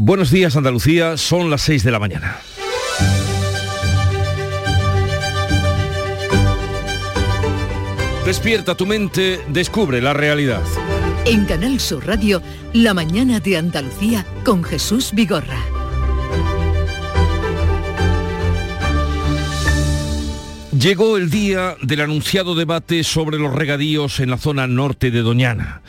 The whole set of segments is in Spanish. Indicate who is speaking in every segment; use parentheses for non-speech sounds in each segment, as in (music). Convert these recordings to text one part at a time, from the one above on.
Speaker 1: Buenos días Andalucía, son las 6 de la mañana. Despierta tu mente, descubre la realidad.
Speaker 2: En Canal Sur Radio, La mañana de Andalucía con Jesús Vigorra.
Speaker 1: Llegó el día del anunciado debate sobre los regadíos en la zona norte de Doñana.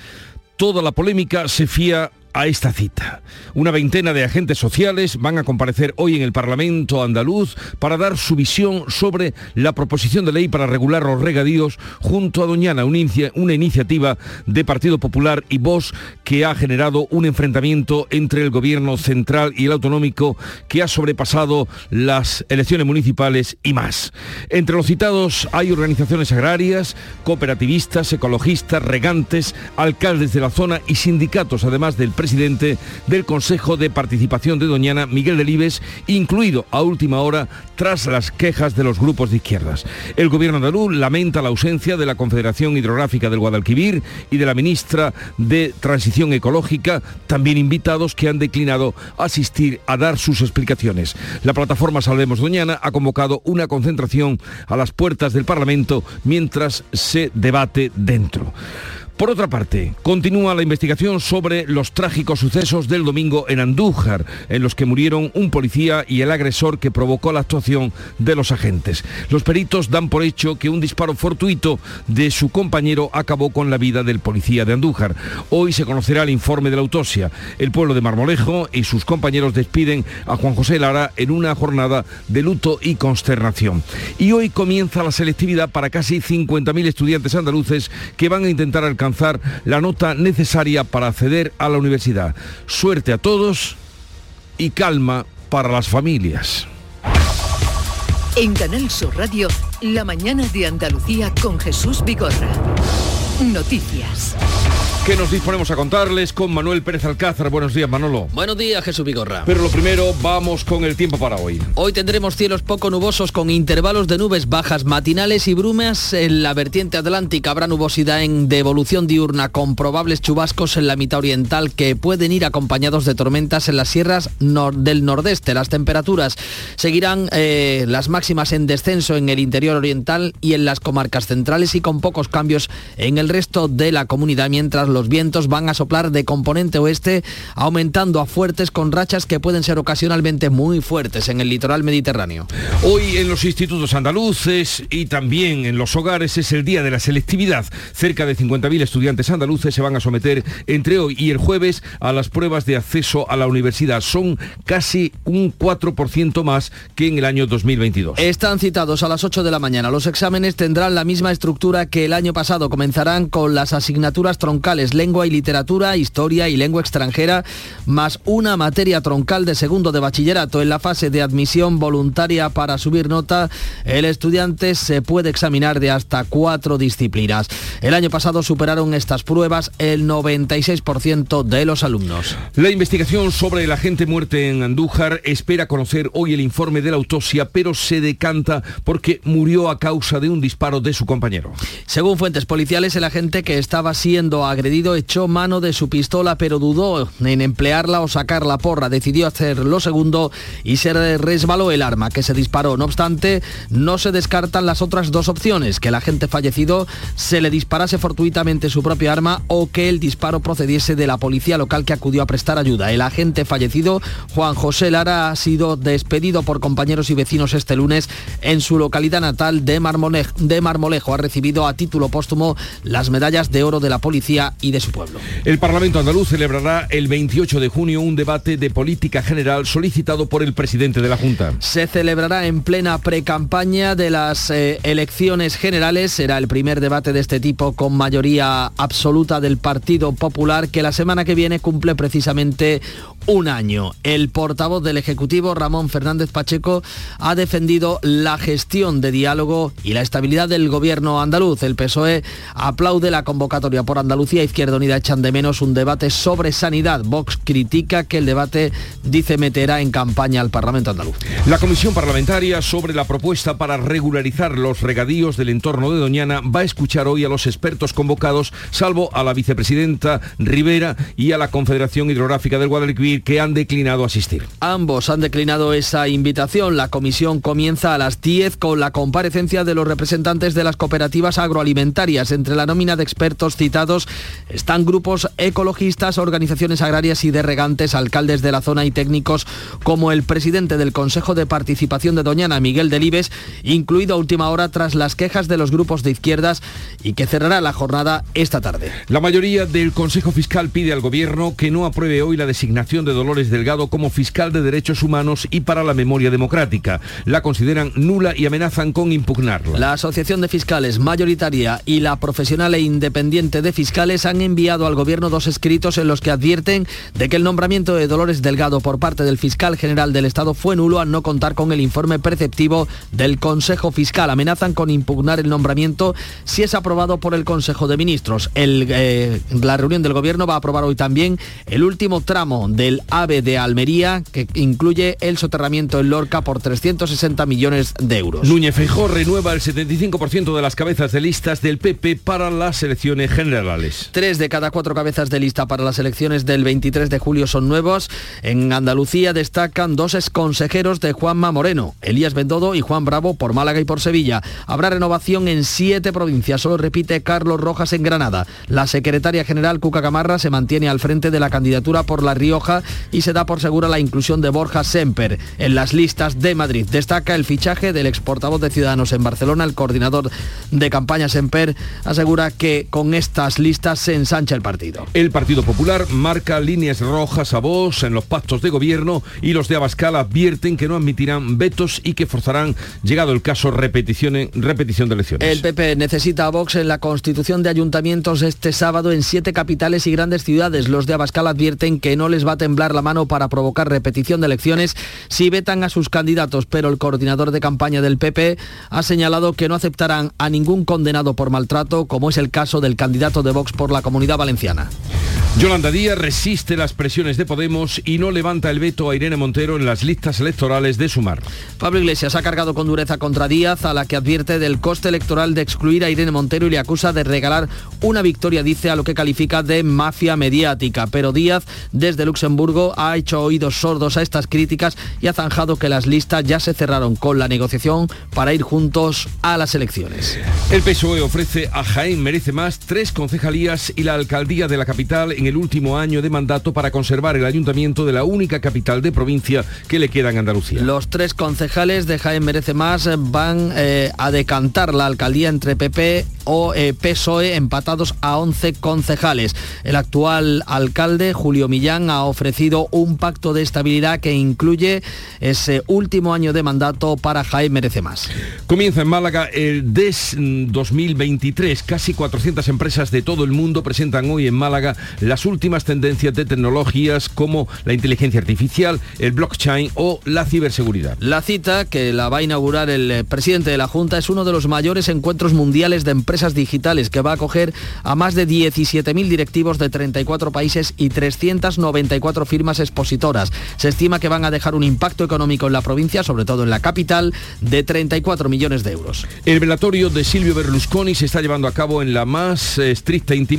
Speaker 1: Toda la polémica se fía a esta cita. Una veintena de agentes sociales van a comparecer hoy en el Parlamento andaluz para dar su visión sobre la proposición de ley para regular los regadíos junto a Doñana, una iniciativa de Partido Popular y Vox que ha generado un enfrentamiento entre el gobierno central y el autonómico que ha sobrepasado las elecciones municipales y más. Entre los citados hay organizaciones agrarias, cooperativistas, ecologistas, regantes, alcaldes de la zona y sindicatos, además del presidente del Consejo de Participación de Doñana, Miguel Delibes, incluido a última hora tras las quejas de los grupos de izquierdas. El gobierno andaluz lamenta la ausencia de la Confederación Hidrográfica del Guadalquivir y de la ministra de Transición Ecológica, también invitados que han declinado asistir a dar sus explicaciones. La plataforma Salvemos Doñana ha convocado una concentración a las puertas del Parlamento mientras se debate dentro. Por otra parte, continúa la investigación sobre los trágicos sucesos del domingo en Andújar, en los que murieron un policía y el agresor que provocó la actuación de los agentes. Los peritos dan por hecho que un disparo fortuito de su compañero acabó con la vida del policía de Andújar. Hoy se conocerá el informe de la autopsia. El pueblo de Marmolejo y sus compañeros despiden a Juan José Lara en una jornada de luto y consternación. Y hoy comienza la selectividad para casi 50.000 estudiantes andaluces que van a intentar alcanzar la nota necesaria para acceder a la universidad. Suerte a todos y calma para las familias.
Speaker 2: En Canal Sur Radio, la mañana de Andalucía con Jesús Vigorra. Noticias
Speaker 1: que nos disponemos a contarles con Manuel Pérez Alcázar. Buenos días, Manolo.
Speaker 3: Buenos días, Jesús Vigorra.
Speaker 1: Pero lo primero, vamos con el tiempo para hoy.
Speaker 3: Hoy tendremos cielos poco nubosos con intervalos de nubes bajas matinales y brumas en la vertiente atlántica. Habrá nubosidad en devolución diurna con probables chubascos en la mitad oriental que pueden ir acompañados de tormentas en las sierras del nordeste. Las temperaturas seguirán eh, las máximas en descenso en el interior oriental y en las comarcas centrales y con pocos cambios en el resto de la comunidad, mientras los vientos van a soplar de componente oeste, aumentando a fuertes con rachas que pueden ser ocasionalmente muy fuertes en el litoral mediterráneo.
Speaker 1: Hoy en los institutos andaluces y también en los hogares es el día de la selectividad. Cerca de 50.000 estudiantes andaluces se van a someter entre hoy y el jueves a las pruebas de acceso a la universidad. Son casi un 4% más que en el año 2022.
Speaker 3: Están citados a las 8 de la mañana. Los exámenes tendrán la misma estructura que el año pasado. Comenzarán con las asignaturas troncales lengua y literatura, historia y lengua extranjera, más una materia troncal de segundo de bachillerato. En la fase de admisión voluntaria para subir nota, el estudiante se puede examinar de hasta cuatro disciplinas. El año pasado superaron estas pruebas el 96% de los alumnos.
Speaker 1: La investigación sobre el agente muerte en Andújar espera conocer hoy el informe de la autopsia, pero se decanta porque murió a causa de un disparo de su compañero.
Speaker 3: Según fuentes policiales, el agente que estaba siendo agredido echó mano de su pistola pero dudó en emplearla o sacar la porra. Decidió hacer lo segundo y se resbaló el arma que se disparó. No obstante, no se descartan las otras dos opciones, que el agente fallecido se le disparase fortuitamente su propia arma o que el disparo procediese de la policía local que acudió a prestar ayuda. El agente fallecido, Juan José Lara, ha sido despedido por compañeros y vecinos este lunes en su localidad natal de, de Marmolejo. Ha recibido a título póstumo las medallas de oro de la policía y de su pueblo.
Speaker 1: El Parlamento andaluz celebrará el 28 de junio un debate de política general solicitado por el presidente de la Junta.
Speaker 3: Se celebrará en plena precampaña de las eh, elecciones generales. Será el primer debate de este tipo con mayoría absoluta del Partido Popular que la semana que viene cumple precisamente un año. El portavoz del Ejecutivo, Ramón Fernández Pacheco, ha defendido la gestión de diálogo y la estabilidad del gobierno andaluz. El PSOE aplaude la convocatoria por Andalucía y Izquierda Unida echan de menos un debate sobre sanidad. Vox critica que el debate, dice, meterá en campaña al Parlamento andaluz.
Speaker 1: La Comisión Parlamentaria sobre la propuesta para regularizar los regadíos del entorno de Doñana va a escuchar hoy a los expertos convocados, salvo a la vicepresidenta Rivera y a la Confederación Hidrográfica del Guadalquivir, que han declinado asistir.
Speaker 3: Ambos han declinado esa invitación. La comisión comienza a las 10 con la comparecencia de los representantes de las cooperativas agroalimentarias. Entre la nómina de expertos citados están grupos ecologistas, organizaciones agrarias y de regantes, alcaldes de la zona y técnicos como el presidente del Consejo de Participación de Doñana, Miguel Delibes, incluido a última hora tras las quejas de los grupos de izquierdas y que cerrará la jornada esta tarde.
Speaker 1: La mayoría del Consejo Fiscal pide al Gobierno que no apruebe hoy la designación de Dolores Delgado como fiscal de derechos humanos y para la memoria democrática. La consideran nula y amenazan con impugnarla.
Speaker 3: La Asociación de Fiscales mayoritaria y la profesional e independiente de fiscales han enviado al Gobierno dos escritos en los que advierten de que el nombramiento de Dolores Delgado por parte del fiscal general del Estado fue nulo al no contar con el informe preceptivo del Consejo Fiscal. Amenazan con impugnar el nombramiento si es aprobado por el Consejo de Ministros. Eh, la reunión del Gobierno va a aprobar hoy también el último tramo del AVE de Almería, que incluye el soterramiento en Lorca por 360 millones de euros.
Speaker 1: Núñez Feijó renueva el 75% de las cabezas de listas del PP para las elecciones generales.
Speaker 3: Tres de cada cuatro cabezas de lista para las elecciones del 23 de julio son nuevos. En Andalucía destacan dos exconsejeros de Juanma Moreno, Elías Bendodo y Juan Bravo por Málaga y por Sevilla. Habrá renovación en siete provincias, solo repite Carlos Rojas en Granada. La secretaria general Cuca Camarra se mantiene al frente de la candidatura por La Rioja y se da por segura la inclusión de Borja Semper en las listas de Madrid. Destaca el fichaje del exportavoz de Ciudadanos en Barcelona, el coordinador de campaña Semper, asegura que con estas listas se ensancha el partido.
Speaker 1: El Partido Popular marca líneas rojas a Vox en los pactos de gobierno y los de Abascal advierten que no admitirán vetos y que forzarán, llegado el caso, repetición, repetición de elecciones.
Speaker 3: El PP necesita a Vox en la constitución de ayuntamientos este sábado en siete capitales y grandes ciudades. Los de Abascal advierten que no les va a temblar la mano para provocar repetición de elecciones si vetan a sus candidatos, pero el coordinador de campaña del PP ha señalado que no aceptarán a ningún condenado por maltrato, como es el caso del candidato de Vox por la Comunidad Valenciana.
Speaker 1: Yolanda Díaz resiste las presiones de Podemos y no levanta el veto a Irene Montero en las listas electorales de Sumar.
Speaker 3: Pablo Iglesias ha cargado con dureza contra Díaz, a la que advierte del coste electoral de excluir a Irene Montero y le acusa de regalar una victoria, dice, a lo que califica de mafia mediática. Pero Díaz, desde Luxemburgo, ha hecho oídos sordos a estas críticas y ha zanjado que las listas ya se cerraron con la negociación para ir juntos a las elecciones.
Speaker 1: El PSOE ofrece a Jaén Merece Más tres concejalías y la alcaldía de la capital en el último año de mandato para conservar el ayuntamiento de la única capital de provincia que le queda en Andalucía.
Speaker 3: Los tres concejales de Jaén Merece Más van eh, a decantar la alcaldía entre PP o eh, PSOE empatados a 11 concejales. El actual alcalde, Julio Millán, ha ofrecido un pacto de estabilidad que incluye ese último año de mandato para Jaén Merece Más.
Speaker 1: Comienza en Málaga el DES 2023. Casi 400 empresas de todo el mundo presentan hoy en Málaga las últimas tendencias de tecnologías como la inteligencia artificial, el blockchain o la ciberseguridad.
Speaker 3: La cita, que la va a inaugurar el eh, presidente de la Junta, es uno de los mayores encuentros mundiales de empresas digitales que va a acoger a más de 17.000 directivos de 34 países y 394 firmas expositoras. Se estima que van a dejar un impacto económico en la provincia, sobre todo en la capital, de 34 millones de euros.
Speaker 1: El velatorio de Silvio Berlusconi se está llevando a cabo en la más eh, estricta intimidad.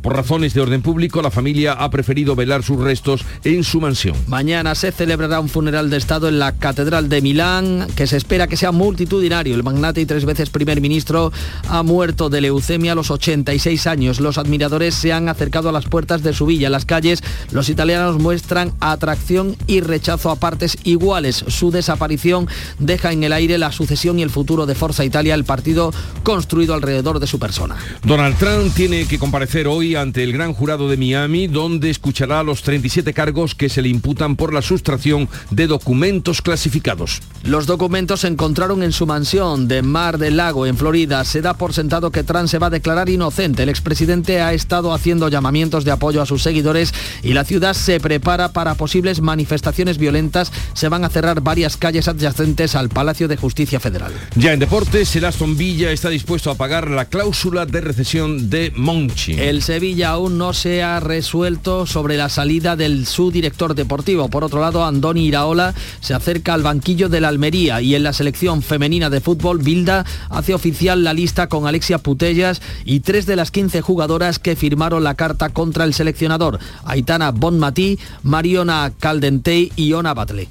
Speaker 1: Por razones de orden público, la familia ha preferido velar sus restos en su mansión.
Speaker 3: Mañana se celebrará un funeral de Estado en la Catedral de Milán, que se espera que sea multitudinario. El magnate y tres veces primer ministro ha muerto de leucemia a los 86 años. Los admiradores se han acercado a las puertas de su villa. En las calles, los italianos muestran atracción y rechazo a partes iguales. Su desaparición deja en el aire la sucesión y el futuro de Forza Italia, el partido construido alrededor de su persona.
Speaker 1: Donald Trump tiene que comparecer hoy ante el gran jurado de Miami, donde escuchará los 37 cargos que se le imputan por la sustracción de documentos clasificados.
Speaker 3: Los documentos se encontraron en su mansión de Mar del Lago, en Florida. Se da por sentado que Trump se va a declarar inocente. El expresidente ha estado haciendo llamamientos de apoyo a sus seguidores y la ciudad se prepara para posibles manifestaciones violentas. Se van a cerrar varias calles adyacentes al Palacio de Justicia Federal.
Speaker 1: Ya en deportes, el Aston Villa está dispuesto a pagar la cláusula de recesión de Monchi.
Speaker 3: El Sevilla aún no se ha resuelto sobre la salida del su director deportivo. Por otro lado, Andoni Iraola se acerca al banquillo de la Almería y en la selección femenina de fútbol, Bilda hace oficial la lista con Alexia Putellas y tres de las 15 jugadoras que firmaron la carta contra el seleccionador, Aitana Bonmatí, Mariona Caldentey y Ona Batle.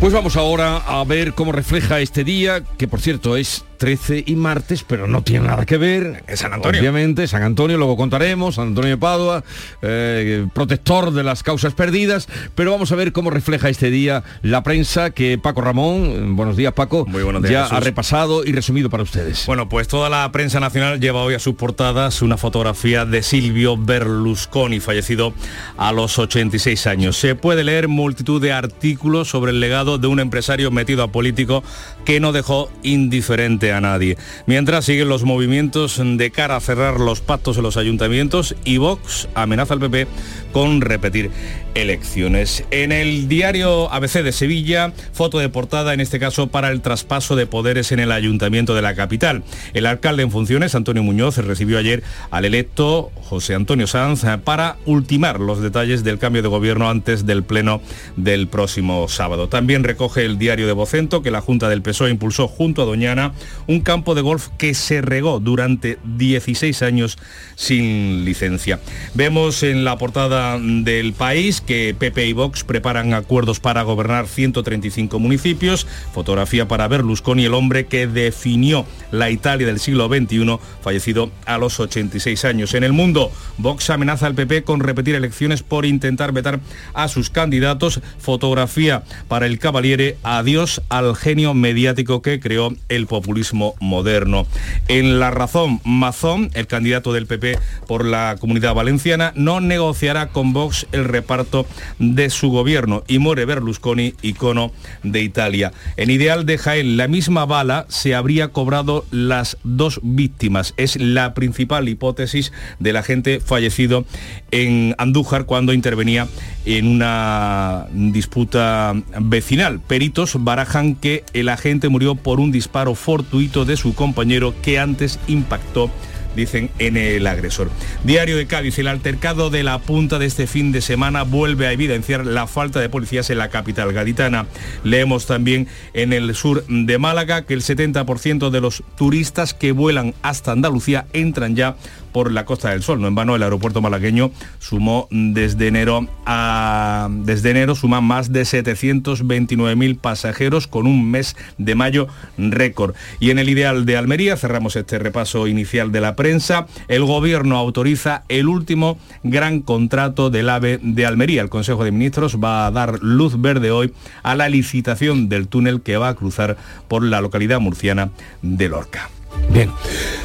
Speaker 1: Pues vamos ahora a ver cómo refleja este día, que por cierto es 13 y martes, pero no tiene nada que ver.
Speaker 4: Es San Antonio.
Speaker 1: Obviamente, San Antonio, luego contaremos, San Antonio de Padua, eh, protector de las causas perdidas, pero vamos a ver cómo refleja este día la prensa que Paco Ramón, buenos días Paco,
Speaker 4: Muy buenos días,
Speaker 1: ya
Speaker 4: Jesús.
Speaker 1: ha repasado y resumido para ustedes.
Speaker 4: Bueno, pues toda la prensa nacional lleva hoy a sus portadas una fotografía de Silvio Berlusconi, fallecido a los 86 años. Se puede leer multitud de artículos sobre el legado de un empresario metido a político que no dejó indiferente a nadie. Mientras siguen los movimientos de cara a cerrar los pactos en los ayuntamientos y Vox amenaza al PP con repetir elecciones. En el diario ABC de Sevilla, foto de portada en este caso para el traspaso de poderes en el ayuntamiento de la capital. El alcalde en funciones, Antonio Muñoz, recibió ayer al electo José Antonio Sanz para ultimar los detalles del cambio de gobierno antes del pleno del próximo sábado. También recoge el diario de Vocento que la Junta del PSOE impulsó junto a Doñana un campo de golf que se regó durante 16 años sin licencia. Vemos en la portada del país que PP y Vox preparan acuerdos para gobernar 135 municipios, fotografía para Berlusconi, el hombre que definió la Italia del siglo XXI, fallecido a los 86 años. En el mundo, Vox amenaza al PP con repetir elecciones por intentar vetar a sus candidatos, fotografía para el Cavaliere, adiós al genio mediático que creó el populismo moderno. En La Razón, Mazón, el candidato del PP por la comunidad valenciana, no negociará con Vox el reparto de su gobierno y muere Berlusconi, icono de Italia. En Ideal de Jaén, la misma bala se habría cobrado las dos víctimas. Es la principal hipótesis del agente fallecido en Andújar cuando intervenía en una disputa vecinal. Peritos barajan que el agente murió por un disparo fortuito de su compañero que antes impactó dicen en el agresor. Diario de Cádiz, el altercado de la punta de este fin de semana vuelve a evidenciar la falta de policías en la capital gaditana. Leemos también en el sur de Málaga que el 70% de los turistas que vuelan hasta Andalucía entran ya por la Costa del Sol. No en vano el aeropuerto malagueño sumó desde enero a desde enero suman más de 729.000 pasajeros con un mes de mayo récord. Y en el ideal de Almería cerramos este repaso inicial de la prensa. El gobierno autoriza el último gran contrato del AVE de Almería. El Consejo de Ministros va a dar luz verde hoy a la licitación del túnel que va a cruzar por la localidad murciana de Lorca.
Speaker 1: Bien.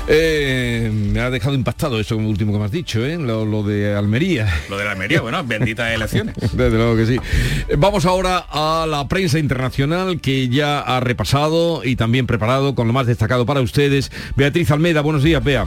Speaker 1: Eh, me ha dejado impactado eso último que me has dicho, ¿eh? lo, lo de Almería.
Speaker 4: Lo de la Almería, bueno, (laughs) benditas elecciones.
Speaker 1: Desde luego que sí. Eh, Vamos ahora a la prensa internacional que ya ha repasado y también preparado con lo más destacado para ustedes. Beatriz Almeida, buenos días, Bea.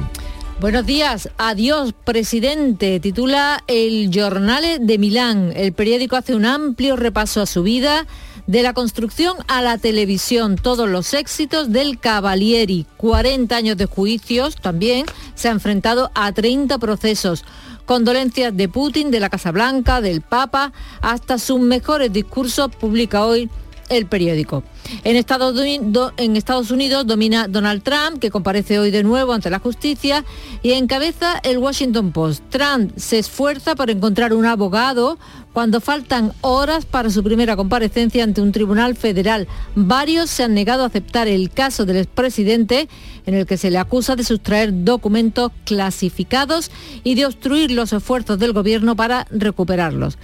Speaker 5: Buenos días, adiós presidente, titula El Giornale de Milán. El periódico hace un amplio repaso a su vida, de la construcción a la televisión, todos los éxitos del Cavalieri, 40 años de juicios también, se ha enfrentado a 30 procesos. Condolencias de Putin, de la Casa Blanca, del Papa, hasta sus mejores discursos publica hoy el periódico. En Estados, Unidos, en Estados Unidos domina Donald Trump, que comparece hoy de nuevo ante la justicia, y encabeza el Washington Post. Trump se esfuerza por encontrar un abogado cuando faltan horas para su primera comparecencia ante un tribunal federal. Varios se han negado a aceptar el caso del expresidente en el que se le acusa de sustraer documentos clasificados y de obstruir los esfuerzos del gobierno para recuperarlos.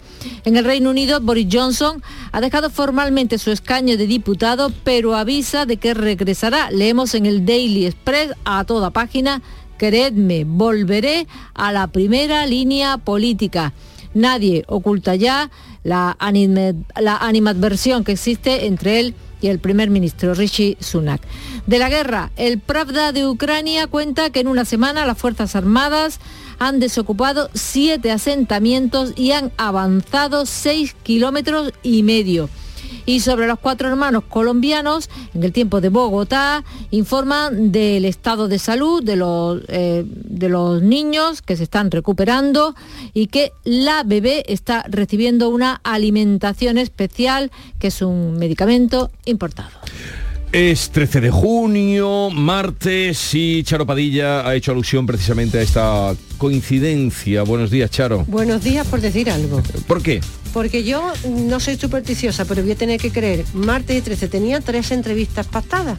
Speaker 5: En el Reino Unido, Boris Johnson ha dejado formalmente su escaño de diputado, pero avisa de que regresará. Leemos en el Daily Express a toda página, creedme, volveré a la primera línea política. Nadie oculta ya la, animadversión que existe entre él y el primer ministro Rishi Sunak. De la guerra, el Pravda de Ucrania cuenta que en una semana las Fuerzas Armadas han desocupado siete asentamientos y han avanzado seis kilómetros y medio. Y sobre los cuatro hermanos colombianos, en el tiempo de Bogotá, informan del estado de salud de los, eh, de los niños que se están recuperando y que la bebé está recibiendo una alimentación especial, que es un medicamento importado.
Speaker 1: Es 13 de junio, martes, y Charo Padilla ha hecho alusión precisamente a esta coincidencia. Buenos días, Charo.
Speaker 6: Buenos días por decir algo.
Speaker 1: ¿Por qué?
Speaker 6: Porque yo no soy supersticiosa, pero voy a tener que creer. Martes y 13 tenía tres entrevistas pactadas.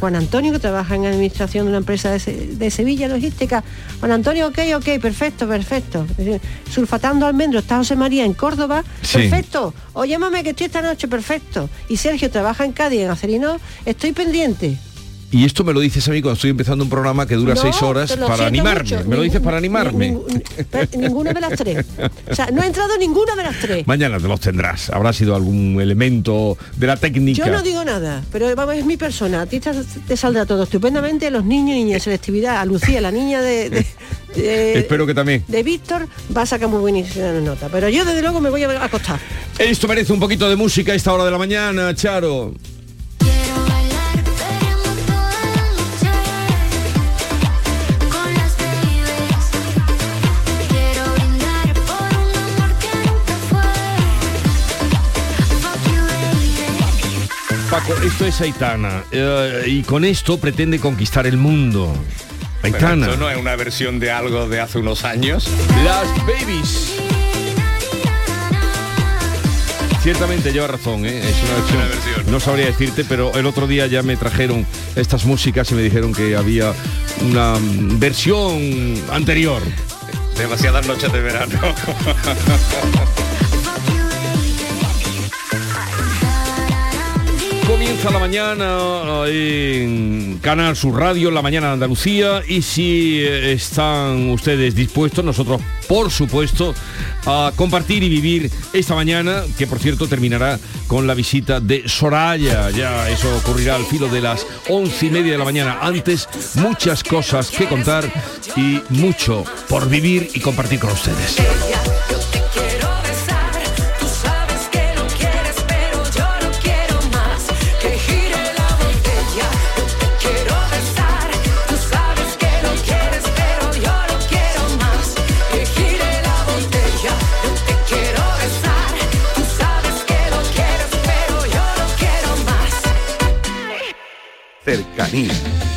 Speaker 6: Juan Antonio, que trabaja en administración de una empresa de, Sevilla Logística. Juan Antonio, ok, ok, perfecto, perfecto. Sulfatando almendro, está José María en Córdoba, perfecto. O llámame que estoy esta noche, perfecto. Y Sergio trabaja en Cádiz, en Acerino, estoy pendiente.
Speaker 1: Y esto me lo dices a mí cuando estoy empezando un programa que dura seis horas para animarme. Me lo dices para animarme.
Speaker 6: ninguna de las tres. O sea, no ha entrado ninguna de las tres.
Speaker 1: Mañana te los tendrás. Habrá sido algún elemento de la técnica.
Speaker 6: Yo no digo nada, pero vamos, es mi persona. A ti te, saldrá todo estupendamente. Los niños y niñas de selectividad. A Lucía, la niña (laughs) de,
Speaker 1: Espero que también.
Speaker 6: De Víctor va a sacar muy buenísima nota. Pero yo desde luego me voy a acostar.
Speaker 1: Esto merece un poquito de música a esta hora de la mañana, Charo. Esto es Aitana eh, y con esto pretende conquistar el mundo.
Speaker 4: Aitana. ¿Esto no es una versión de algo de hace unos años?
Speaker 1: Las Babies. Ciertamente lleva razón, ¿eh? es una versión. No sabría decirte, pero el otro día ya me trajeron estas músicas y me dijeron que había una versión anterior.
Speaker 4: Demasiadas noches de verano. (laughs)
Speaker 1: Comienza la mañana en Canal Sur Radio, la mañana de Andalucía, y si eh, están ustedes dispuestos, nosotros, por supuesto, a compartir y vivir esta mañana, que por cierto terminará con la visita de Soraya. Ya eso ocurrirá al filo de las once y media de la mañana. Antes, muchas cosas que contar y mucho por vivir y compartir con ustedes.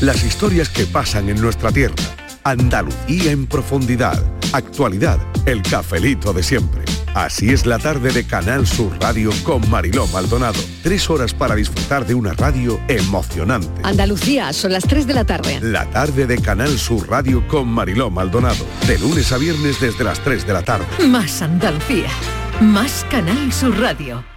Speaker 7: Las historias que pasan en nuestra tierra. Andalucía en profundidad. Actualidad. El cafelito de siempre. Así es la tarde de Canal Sur Radio con Mariló Maldonado. Tres horas para disfrutar de una radio emocionante.
Speaker 2: Andalucía, son las 3 de la tarde.
Speaker 7: La tarde de Canal Sur Radio con Mariló Maldonado. De lunes a viernes desde las 3 de la tarde.
Speaker 2: Más Andalucía. Más Canal Sur Radio.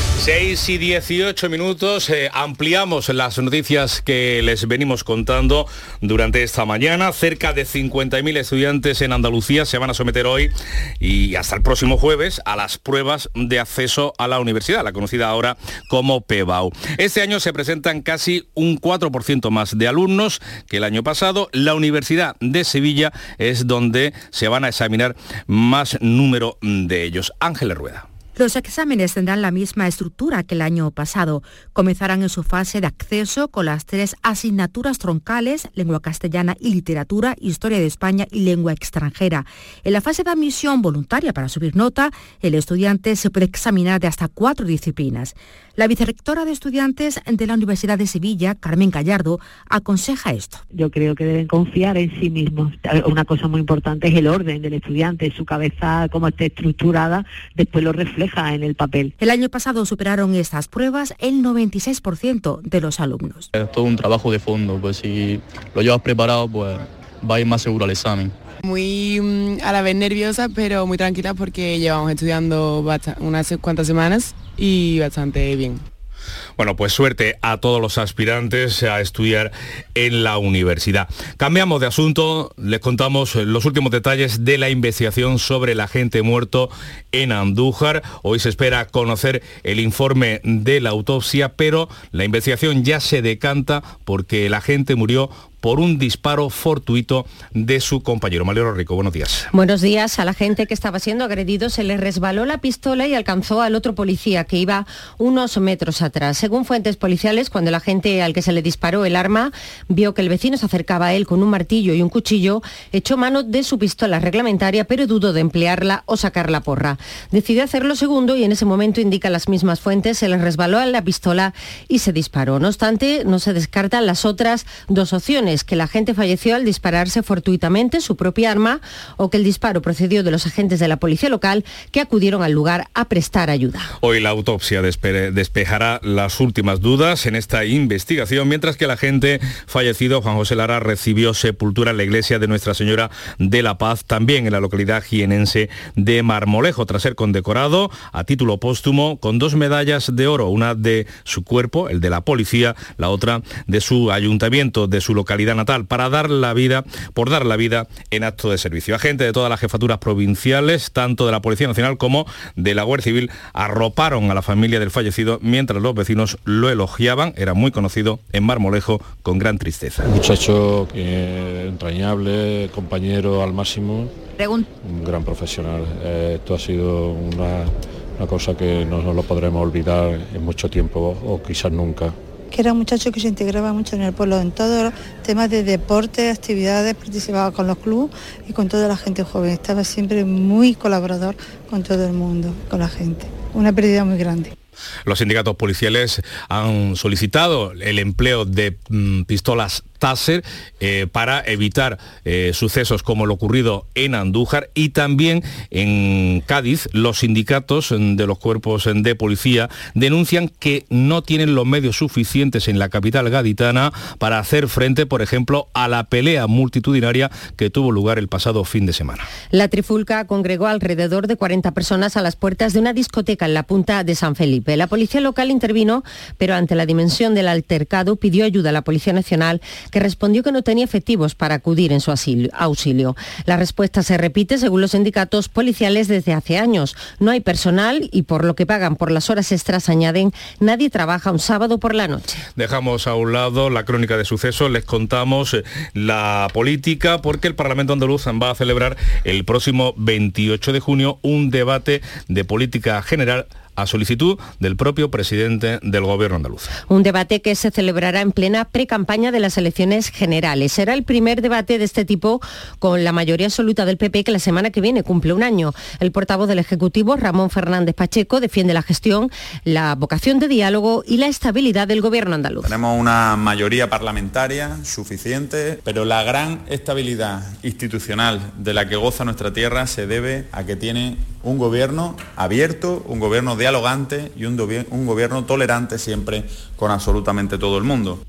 Speaker 4: 6 y 18 minutos, eh, ampliamos las noticias que les venimos contando durante esta mañana. Cerca de 50.000 estudiantes en Andalucía se van a someter hoy y hasta el próximo jueves a las pruebas de acceso a la universidad, la conocida ahora como PEBAU. Este año se presentan casi un 4% más de alumnos que el año pasado. La Universidad de Sevilla es donde se van a examinar más número de ellos. Ángeles Rueda.
Speaker 8: Los exámenes tendrán la misma estructura que el año pasado. Comenzarán en su fase de acceso con las tres asignaturas troncales, lengua castellana y literatura, historia de España y lengua extranjera. En la fase de admisión voluntaria para subir nota, el estudiante se puede examinar de hasta cuatro disciplinas. La vicerrectora de estudiantes de la Universidad de Sevilla, Carmen Gallardo, aconseja esto.
Speaker 9: Yo creo que deben confiar en sí mismos. Una cosa muy importante es el orden del estudiante, su cabeza, cómo esté estructurada, después lo refleja en el papel.
Speaker 8: El año pasado superaron estas pruebas el 96% de los alumnos.
Speaker 10: Es todo un trabajo de fondo, pues si lo llevas preparado, pues va a ir más seguro al examen.
Speaker 11: Muy mm, a la vez nerviosa, pero muy tranquila porque llevamos estudiando unas cuantas semanas y bastante bien.
Speaker 4: Bueno, pues suerte a todos los aspirantes a estudiar en la universidad. Cambiamos de asunto, les contamos los últimos detalles de la investigación sobre el agente muerto en Andújar. Hoy se espera conocer el informe de la autopsia, pero la investigación ya se decanta porque el agente murió por un disparo fortuito de su compañero. Mario Rico, buenos días.
Speaker 12: Buenos días. A la gente que estaba siendo agredido se le resbaló la pistola y alcanzó al otro policía que iba unos metros atrás. Según fuentes policiales, cuando la gente al que se le disparó el arma vio que el vecino se acercaba a él con un martillo y un cuchillo, echó mano de su pistola reglamentaria, pero dudó de emplearla o sacar la porra. Decidió hacerlo segundo y en ese momento, indica las mismas fuentes, se le resbaló a la pistola y se disparó. No obstante, no se descartan las otras dos opciones, que la gente falleció al dispararse fortuitamente su propia arma o que el disparo procedió de los agentes de la policía local que acudieron al lugar a prestar ayuda.
Speaker 4: Hoy la autopsia despejará las últimas dudas en esta investigación, mientras que el agente fallecido, Juan José Lara, recibió sepultura en la iglesia de Nuestra Señora de la Paz, también en la localidad jienense de Marmolejo, tras ser condecorado a título póstumo con dos medallas de oro, una de su cuerpo, el de la policía, la otra de su ayuntamiento, de su localidad natal, para dar la vida, por dar la vida en acto de servicio. Agentes de todas las jefaturas provinciales, tanto de la Policía Nacional como de la Guardia Civil, arroparon a la familia del fallecido mientras los vecinos lo elogiaban, era muy conocido en Marmolejo con gran tristeza.
Speaker 13: Muchacho entrañable, compañero al máximo, un gran profesional. Eh, esto ha sido una, cosa que no nos lo podremos olvidar en mucho tiempo o quizás nunca
Speaker 14: que era un muchacho que se integraba mucho en el pueblo, en todos los temas de deporte, actividades, participaba con los clubes y con toda la gente joven. Estaba siempre muy colaborador con todo el mundo, con la gente. Una pérdida muy grande.
Speaker 4: Los sindicatos policiales han solicitado el empleo de mm, pistolas Taser eh, para evitar eh, sucesos como lo ocurrido en Andújar y también en Cádiz los sindicatos de los cuerpos de policía denuncian que no tienen los medios suficientes en la capital gaditana para hacer frente, por ejemplo, a la pelea multitudinaria que tuvo lugar el pasado fin de semana.
Speaker 12: La trifulca congregó alrededor de 40 personas a las puertas de una discoteca en la punta de San Felipe. La policía local intervino, pero ante la dimensión del altercado pidió ayuda a la Policía Nacional que respondió que no tenía efectivos para acudir en su auxilio. La respuesta se repite según los sindicatos policiales desde hace años. No hay personal y por lo que pagan por las horas extras, añaden, nadie trabaja un sábado por la noche.
Speaker 4: Dejamos a un lado la crónica de sucesos, les contamos eh, la política porque el Parlamento andaluz va a celebrar el próximo 28 de junio un debate de política general a solicitud del propio presidente del Gobierno andaluz.
Speaker 12: Un debate que se celebrará en plena pre-campaña de las elecciones generales. Será el primer debate de este tipo con la mayoría absoluta del PP que la semana que viene cumple un año. El portavoz del Ejecutivo, Ramón Fernández Pacheco, defiende la gestión, la vocación de diálogo y la estabilidad del Gobierno andaluz.
Speaker 15: Tenemos una mayoría parlamentaria suficiente, pero la gran estabilidad institucional de la que goza nuestra tierra se debe a que tiene un gobierno abierto, un gobierno dialogante y un, un gobierno tolerante siempre con absolutamente todo el mundo.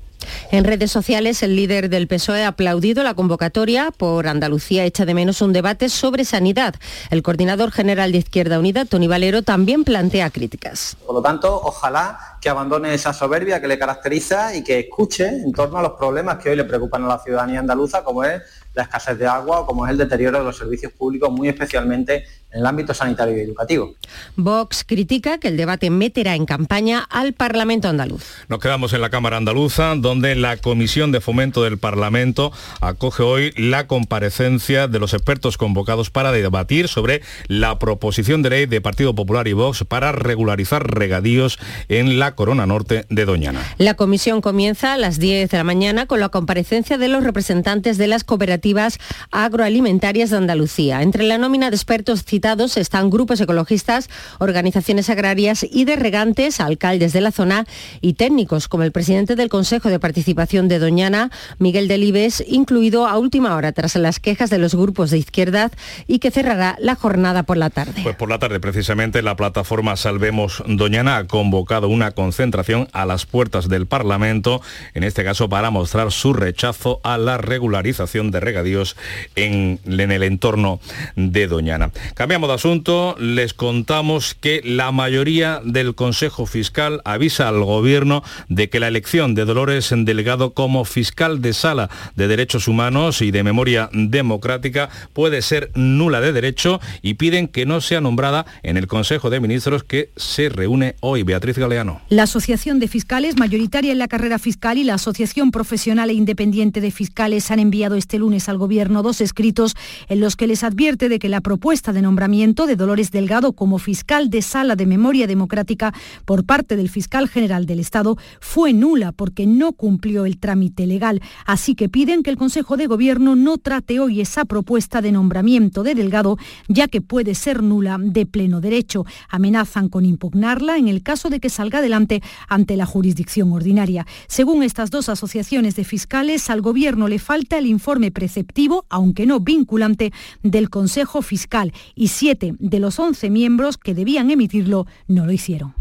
Speaker 12: En redes sociales, el líder del PSOE ha aplaudido la convocatoria por Andalucía echa de menos un debate sobre sanidad. El coordinador general de Izquierda Unida, Tony Valero, también plantea críticas.
Speaker 16: Por lo tanto, ojalá que abandone esa soberbia que le caracteriza y que escuche en torno a los problemas que hoy le preocupan a la ciudadanía andaluza, como es la escasez de agua o como es el deterioro de los servicios públicos, muy especialmente en el ámbito sanitario y educativo.
Speaker 12: Vox critica que el debate meterá en campaña al Parlamento andaluz.
Speaker 4: Nos quedamos en la Cámara Andaluza, donde la Comisión de Fomento del Parlamento acoge hoy la comparecencia de los expertos convocados para debatir sobre la proposición de ley de Partido Popular y Vox para regularizar regadíos en la Corona Norte de Doñana.
Speaker 12: La comisión comienza a las 10 de la mañana con la comparecencia de los representantes de las cooperativas agroalimentarias de Andalucía. Entre la nómina de expertos citados están grupos ecologistas, organizaciones agrarias y de regantes, alcaldes de la zona y técnicos como el presidente del Consejo de Participación de Doñana, Miguel Delibes, incluido a última hora tras las quejas de los grupos de izquierda y que cerrará la jornada por la tarde.
Speaker 4: Pues por la tarde precisamente la plataforma Salvemos Doñana ha convocado una concentración a las puertas del Parlamento, en este caso para mostrar su rechazo a la regularización de regadíos en, en el entorno de Doñana. De asunto, les contamos que la mayoría del Consejo Fiscal avisa al Gobierno de que la elección de Dolores Delgado como fiscal de sala de derechos humanos y de memoria democrática puede ser nula de derecho y piden que no sea nombrada en el Consejo de Ministros que se reúne hoy. Beatriz Galeano.
Speaker 17: La Asociación de Fiscales, mayoritaria en la carrera fiscal, y la Asociación Profesional e Independiente de Fiscales han enviado este lunes al Gobierno dos escritos en los que les advierte de que la propuesta de nombramiento de Dolores Delgado como fiscal de sala de memoria democrática por parte del fiscal general del Estado fue nula porque no cumplió el trámite legal. Así que piden que el Consejo de Gobierno no trate hoy esa propuesta de nombramiento de Delgado, ya que puede ser nula de pleno derecho. Amenazan con impugnarla en el caso de que salga adelante ante la jurisdicción ordinaria. Según estas dos asociaciones de fiscales, al Gobierno le falta el informe preceptivo, aunque no vinculante, del Consejo Fiscal siete de los once miembros que debían emitirlo no lo hicieron.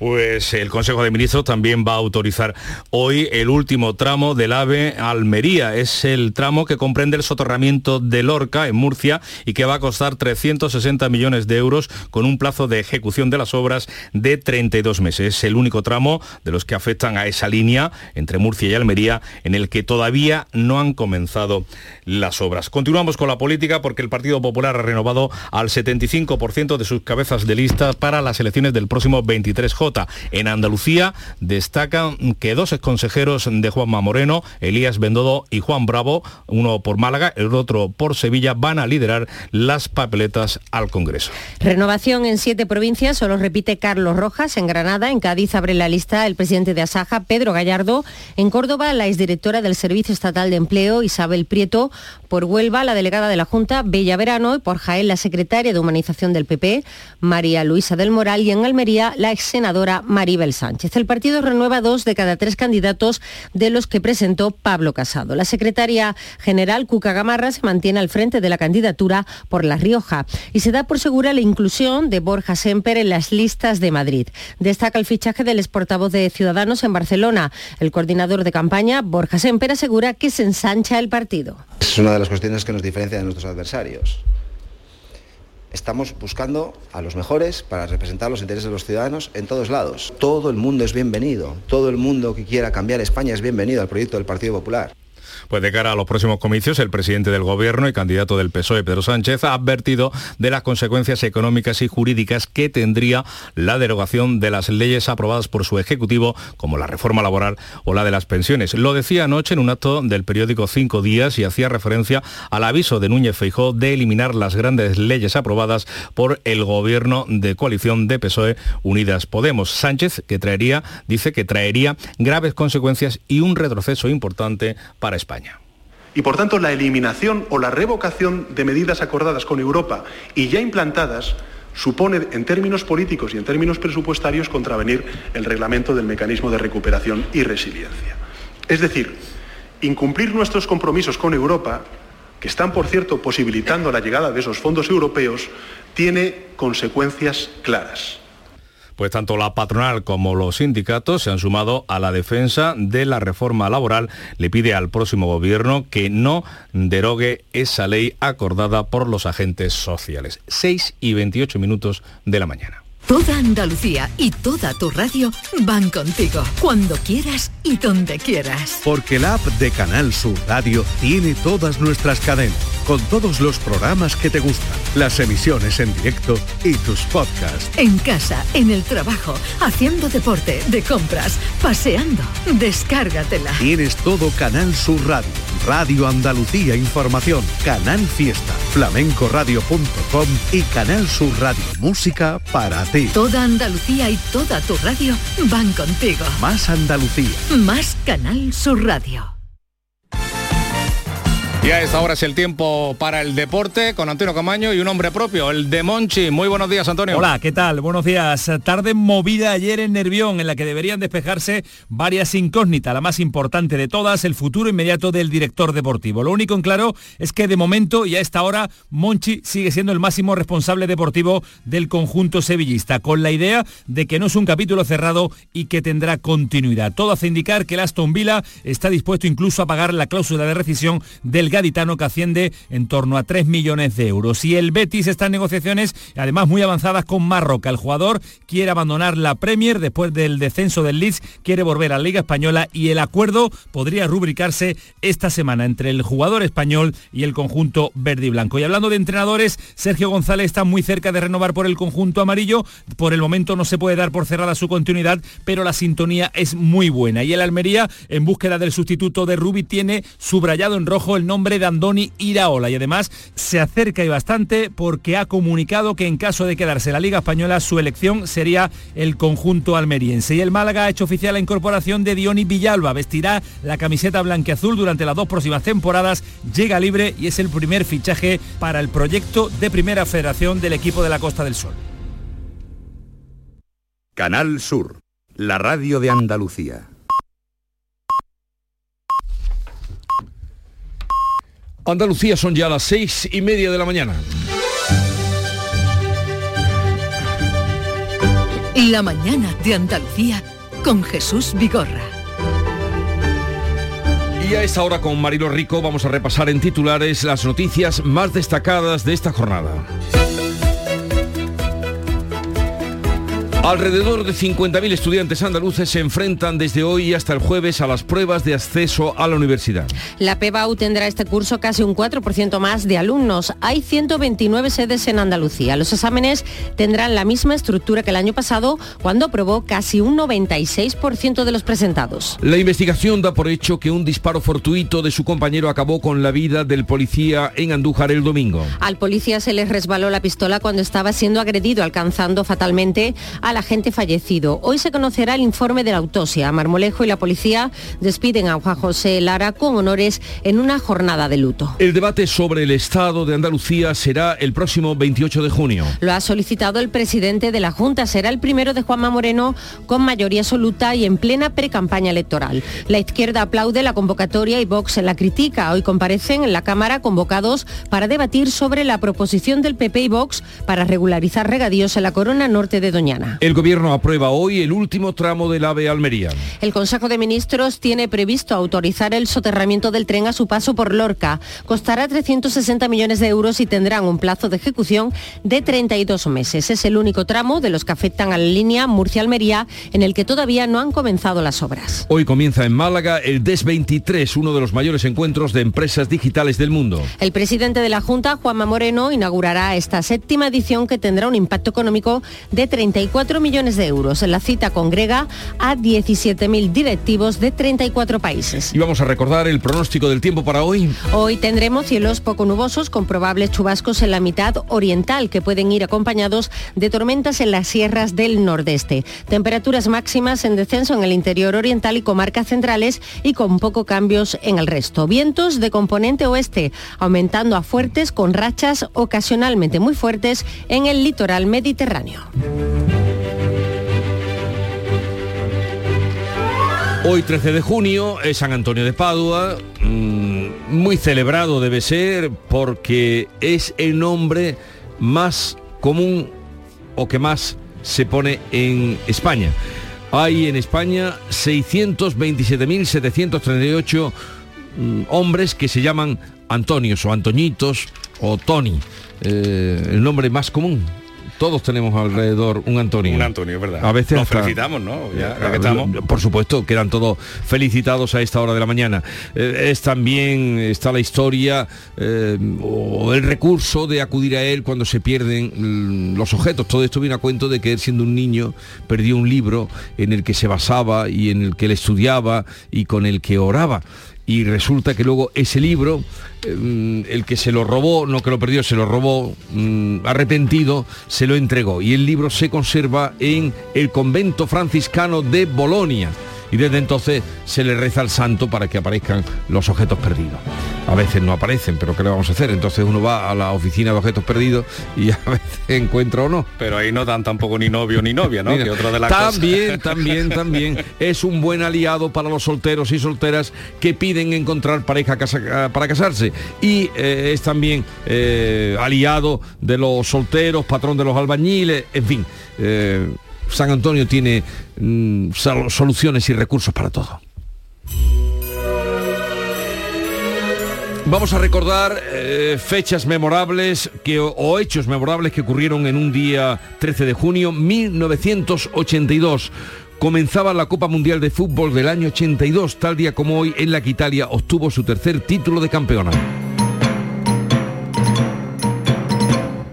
Speaker 4: Pues el Consejo de Ministros también va a autorizar hoy el último tramo del AVE Almería. Es el tramo que comprende el soterramiento de Lorca en Murcia y que va a costar 360 millones de euros con un plazo de ejecución de las obras de 32 meses. Es el único tramo de los que afectan a esa línea entre Murcia y Almería en el que todavía no han comenzado las obras. Continuamos con la política porque el Partido Popular ha renovado al 75% de sus cabezas de lista para las elecciones del próximo 23J. En Andalucía destacan que dos exconsejeros de Juanma Moreno, Elías Bendodo y Juan Bravo, uno por Málaga, el otro por Sevilla, van a liderar las papeletas al Congreso.
Speaker 12: Renovación en siete provincias, solo repite Carlos Rojas en Granada, en Cádiz abre la lista el presidente de Asaja, Pedro Gallardo, en Córdoba la exdirectora del Servicio Estatal de Empleo, Isabel Prieto, por Huelva la delegada de la Junta, Bella Verano, y por Jaén la secretaria de Humanización del PP, María Luisa del Moral, y en Almería la ex senadora Maribel Sánchez. El partido renueva dos de cada tres candidatos de los que presentó Pablo Casado. La secretaria general Cuca Gamarra se mantiene al frente de la candidatura por La Rioja y se da por segura la inclusión de Borja Semper en las listas de Madrid. Destaca el fichaje del exportavoz de Ciudadanos en Barcelona. El coordinador de campaña, Borja Semper, asegura que se ensancha el partido.
Speaker 18: Es una de las cuestiones que nos diferencia de nuestros adversarios Estamos buscando a los mejores para representar los intereses de los ciudadanos en todos lados. Todo el mundo es bienvenido. Todo el mundo que quiera cambiar España es bienvenido al proyecto del Partido Popular.
Speaker 4: Pues de cara a los próximos comicios, el presidente del Gobierno y candidato del PSOE, Pedro Sánchez, ha advertido de las consecuencias económicas y jurídicas que tendría la derogación de las leyes aprobadas por su Ejecutivo, como la reforma laboral o la de las pensiones. Lo decía anoche en un acto del periódico Cinco Días y hacía referencia al aviso de Núñez Feijó de eliminar las grandes leyes aprobadas por el Gobierno de coalición de PSOE Unidas Podemos. Sánchez, que traería, dice que traería graves consecuencias y un retroceso importante para España.
Speaker 19: Y por tanto la eliminación o la revocación de medidas acordadas con Europa y ya implantadas supone en términos políticos y en términos presupuestarios contravenir el reglamento del mecanismo de recuperación y resiliencia. Es decir, incumplir nuestros compromisos con Europa, que están, por cierto, posibilitando la llegada de esos fondos europeos, tiene consecuencias claras.
Speaker 4: Pues tanto la patronal como los sindicatos se han sumado a la defensa de la reforma laboral. Le pide al próximo gobierno que no derogue esa ley acordada por los agentes sociales. 6 y 28 minutos de la mañana.
Speaker 2: Toda Andalucía y toda tu radio van contigo, cuando quieras y donde quieras.
Speaker 7: Porque la app de Canal Sur Radio tiene todas nuestras cadenas, con todos los programas que te gustan, las emisiones en directo y tus podcasts.
Speaker 2: En casa, en el trabajo, haciendo deporte, de compras, paseando, descárgatela.
Speaker 7: Tienes todo Canal Sur Radio, Radio Andalucía Información, Canal Fiesta, flamencoradio.com y Canal Sur Radio Música para ti.
Speaker 2: Toda Andalucía y toda tu radio van contigo.
Speaker 7: Más Andalucía.
Speaker 2: Más Canal Sur Radio.
Speaker 4: Y a esta hora es el tiempo para el deporte con Antonio Camaño y un hombre propio, el de Monchi. Muy buenos días, Antonio.
Speaker 20: Hola, ¿qué tal? Buenos días. Tarde movida ayer en Nervión, en la que deberían despejarse varias incógnitas. La más importante de todas, el futuro inmediato del director deportivo. Lo único en claro es que de momento y a esta hora Monchi sigue siendo el máximo responsable deportivo del conjunto sevillista, con la idea de que no es un capítulo cerrado y que tendrá continuidad. Todo hace indicar que el Aston Villa está dispuesto incluso a pagar la cláusula de rescisión del gaditano que asciende en torno a 3 millones de euros. Y el Betis está en negociaciones, además muy avanzadas con Marroca. El jugador quiere abandonar la Premier después del descenso del Leeds, quiere volver a la Liga Española y el acuerdo podría rubricarse esta semana entre el jugador español y el conjunto verde y blanco. Y hablando de entrenadores, Sergio González está muy cerca de renovar por el conjunto amarillo. Por el momento no se puede dar por cerrada su continuidad, pero la sintonía es muy buena. Y el Almería, en búsqueda del sustituto de Rubi, tiene subrayado en rojo el nombre de Andoni Iraola. Y además se acerca y bastante porque ha comunicado que en caso de quedarse la Liga Española, su elección sería el conjunto almeriense. Y el Málaga ha hecho oficial la incorporación de Dioni Villalba. Vestirá la camiseta blanqueazul durante las dos próximas temporadas. Llega libre y es el primer fichaje para el proyecto de primera federación del equipo de la Costa del Sol.
Speaker 7: Canal Sur, la radio de Andalucía.
Speaker 1: Andalucía son ya las seis y media de la mañana.
Speaker 2: La mañana de Andalucía con Jesús Vigorra.
Speaker 1: Y a esta hora con Marilo Rico vamos a repasar en titulares las noticias más destacadas de esta jornada. Alrededor de 50.000 estudiantes andaluces se enfrentan desde hoy hasta el jueves a las pruebas de acceso a la universidad.
Speaker 12: La PEBAU tendrá este curso casi un 4% más de alumnos. Hay 129 sedes en Andalucía. Los exámenes tendrán la misma estructura que el año pasado, cuando aprobó casi un 96% de los presentados.
Speaker 1: La investigación da por hecho que un disparo fortuito de su compañero acabó con la vida del policía en Andújar el domingo.
Speaker 12: Al policía se le resbaló la pistola cuando estaba siendo agredido, alcanzando fatalmente a al agente fallecido. Hoy se conocerá el informe de la autopsia. Marmolejo y la policía despiden a Juan José Lara con honores en una jornada de luto.
Speaker 1: El debate sobre el estado de Andalucía será el próximo 28 de junio.
Speaker 12: Lo ha solicitado el presidente de la Junta. Será el primero de Juanma Moreno con mayoría absoluta y en plena precampaña electoral. La izquierda aplaude la convocatoria y Vox la critica. Hoy comparecen en la Cámara convocados para debatir sobre la proposición del PP y Vox para regularizar regadíos en la corona norte de Doñana.
Speaker 1: El gobierno aprueba hoy el último tramo del AVE Almería.
Speaker 12: El Consejo de Ministros tiene previsto autorizar el soterramiento del tren a su paso por Lorca. Costará 360 millones de euros y tendrán un plazo de ejecución de 32 meses. Es el único tramo de los que afectan a la línea Murcia-Almería en el que todavía no han comenzado las obras.
Speaker 1: Hoy comienza en Málaga el DES 23, uno de los mayores encuentros de empresas digitales del mundo.
Speaker 12: El presidente de la Junta, Juanma Moreno, inaugurará esta séptima edición que tendrá un impacto económico de 34 millones de euros. La cita congrega a 17.000 directivos de 34 países.
Speaker 1: Y vamos a recordar el pronóstico del tiempo para hoy.
Speaker 12: Hoy tendremos cielos poco nubosos con probables chubascos en la mitad oriental que pueden ir acompañados de tormentas en las sierras del nordeste. Temperaturas máximas en descenso en el interior oriental y comarcas centrales y con poco cambios en el resto. Vientos de componente oeste aumentando a fuertes con rachas ocasionalmente muy fuertes en el litoral mediterráneo.
Speaker 1: Hoy 13 de junio es San Antonio de Padua, mm, muy celebrado debe ser porque es el nombre más común o que más se pone en España. Hay en España 627.738 mm, hombres que se llaman Antonios o Antoñitos o Tony, eh, el nombre más común todos tenemos alrededor un Antonio.
Speaker 4: Un Antonio, ¿verdad?
Speaker 1: A veces
Speaker 4: Nos felicitamos, ¿no? Ya, ya que
Speaker 1: Eh,
Speaker 4: estamos.
Speaker 1: Por supuesto, quedan todos felicitados a esta hora de la mañana. Eh, es también, está la historia eh, o el recurso de acudir a él cuando se pierden mm, los objetos. Todo esto viene a cuento de que él siendo un niño perdió un libro en el que se basaba y en el que él estudiaba y con el que oraba y resulta que luego ese libro, eh, el que se lo robó, no que lo perdió, se lo robó, mm, arrepentido, se lo entregó. Y el libro se conserva en el convento franciscano de Bolonia. Y desde entonces se le reza al santo para que aparezcan los objetos perdidos. A veces no aparecen, pero ¿qué le vamos a hacer? Entonces uno va a la oficina de objetos perdidos y a veces (laughs) encuentra o no.
Speaker 4: Pero ahí no dan tampoco ni novio ni novia, ¿no? (laughs)
Speaker 1: Mira,
Speaker 4: que otra de las
Speaker 1: también,
Speaker 4: cosas- (laughs)
Speaker 1: también, también. Es un buen aliado para los solteros y solteras que piden encontrar pareja casa- para casarse. Y eh, es también eh, aliado de los solteros, patrón de los albañiles, en fin. eh, San Antonio tiene mm, sol- soluciones y recursos para todo. Vamos a recordar eh, fechas memorables que, o hechos memorables que ocurrieron en un día 13 de junio 1982 comenzaba la Copa Mundial de Fútbol del año 82, tal día como hoy en la que Italia obtuvo su tercer título de campeona.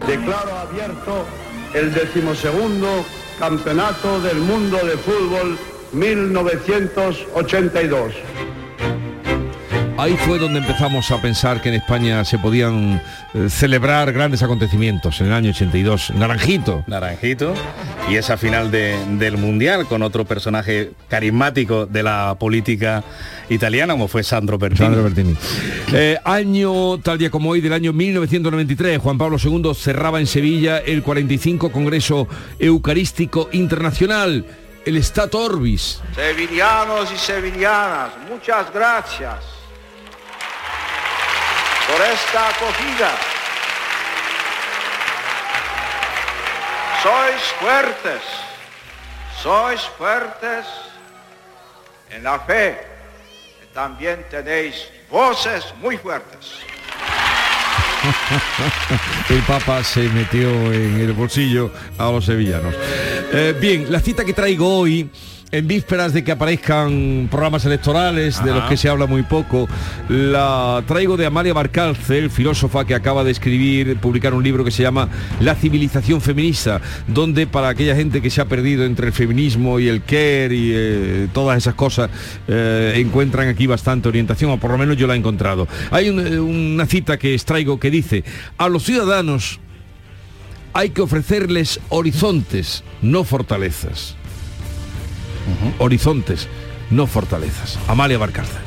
Speaker 21: Declaro abierto el decimosegundo Campeonato del Mundo de Fútbol 1982.
Speaker 1: Ahí fue donde empezamos a pensar que en España se podían eh, celebrar grandes acontecimientos en el año 82. Naranjito.
Speaker 4: Naranjito. Y esa final del Mundial con otro personaje carismático de la política italiana como fue Sandro Bertini.
Speaker 1: Sandro Bertini. Eh, año, tal día como hoy, del año 1993, Juan Pablo II cerraba en Sevilla el 45 Congreso Eucarístico Internacional, el Stato Orbis.
Speaker 21: Sevillanos y sevillanas, muchas gracias por esta acogida. Sois fuertes, sois fuertes en la fe. También tenéis voces muy fuertes. (laughs)
Speaker 1: el Papa se metió en el bolsillo a los sevillanos. Eh, bien, la cita que traigo hoy en vísperas de que aparezcan programas electorales de los que se habla muy poco, la traigo de Amalia Barcalcel, filósofa que acaba de escribir, publicar un libro que se llama La civilización feminista, donde para aquella gente que se ha perdido entre el feminismo y el care y eh, todas esas cosas, eh, encuentran aquí bastante orientación, o por lo menos yo la he encontrado. Hay eh, una cita que extraigo que dice, a los ciudadanos hay que ofrecerles horizontes, no fortalezas horizontes, no fortalezas. Amalia Barcarza.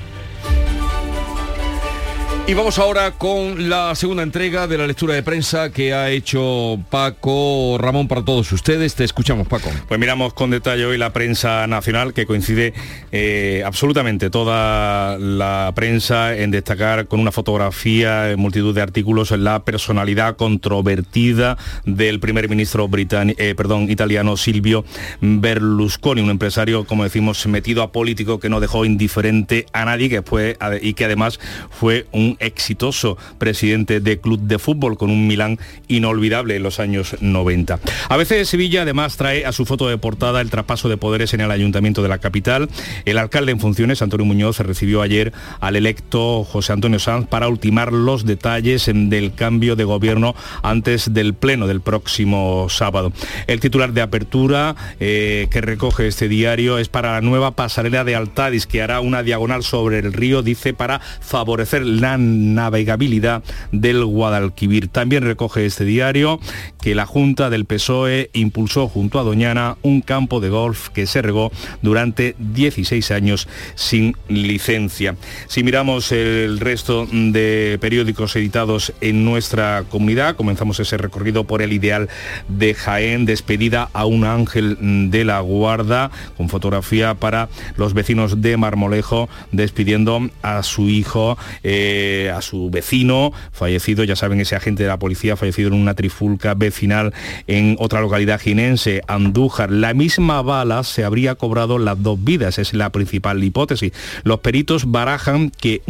Speaker 1: Y vamos ahora con la segunda entrega de la lectura de prensa que ha hecho Paco Ramón para todos ustedes. Te escuchamos, Paco.
Speaker 4: Pues miramos con detalle hoy la prensa nacional que coincide eh, absolutamente toda la prensa en destacar con una fotografía, en multitud de artículos, la personalidad controvertida del primer ministro británico, eh, perdón, italiano Silvio Berlusconi, un empresario, como decimos, metido a político que no dejó indiferente a nadie que fue, y que además fue un exitoso presidente de club de fútbol con un Milán inolvidable en los años 90. A veces Sevilla además trae a su foto de portada el traspaso de poderes en el ayuntamiento de la capital. El alcalde en funciones, Antonio Muñoz, recibió ayer al electo José Antonio Sanz para ultimar los detalles del cambio de gobierno antes del pleno del próximo sábado. El titular de apertura eh, que recoge este diario es para la nueva pasarela de Altadis que hará una diagonal sobre el río, dice, para favorecer la navegabilidad del Guadalquivir. También recoge este diario que la Junta del PSOE impulsó junto a Doñana un campo de golf que se regó durante 16 años sin licencia. Si miramos el resto de periódicos editados en nuestra comunidad, comenzamos ese recorrido por el ideal de Jaén, despedida a un ángel de la guarda, con fotografía para los vecinos de Marmolejo, despidiendo a su hijo. Eh, a su vecino, fallecido, ya saben, ese agente de la policía fallecido en una trifulca vecinal en otra localidad jinense, Andújar. La misma bala se habría cobrado las dos vidas, es la principal hipótesis. Los peritos barajan que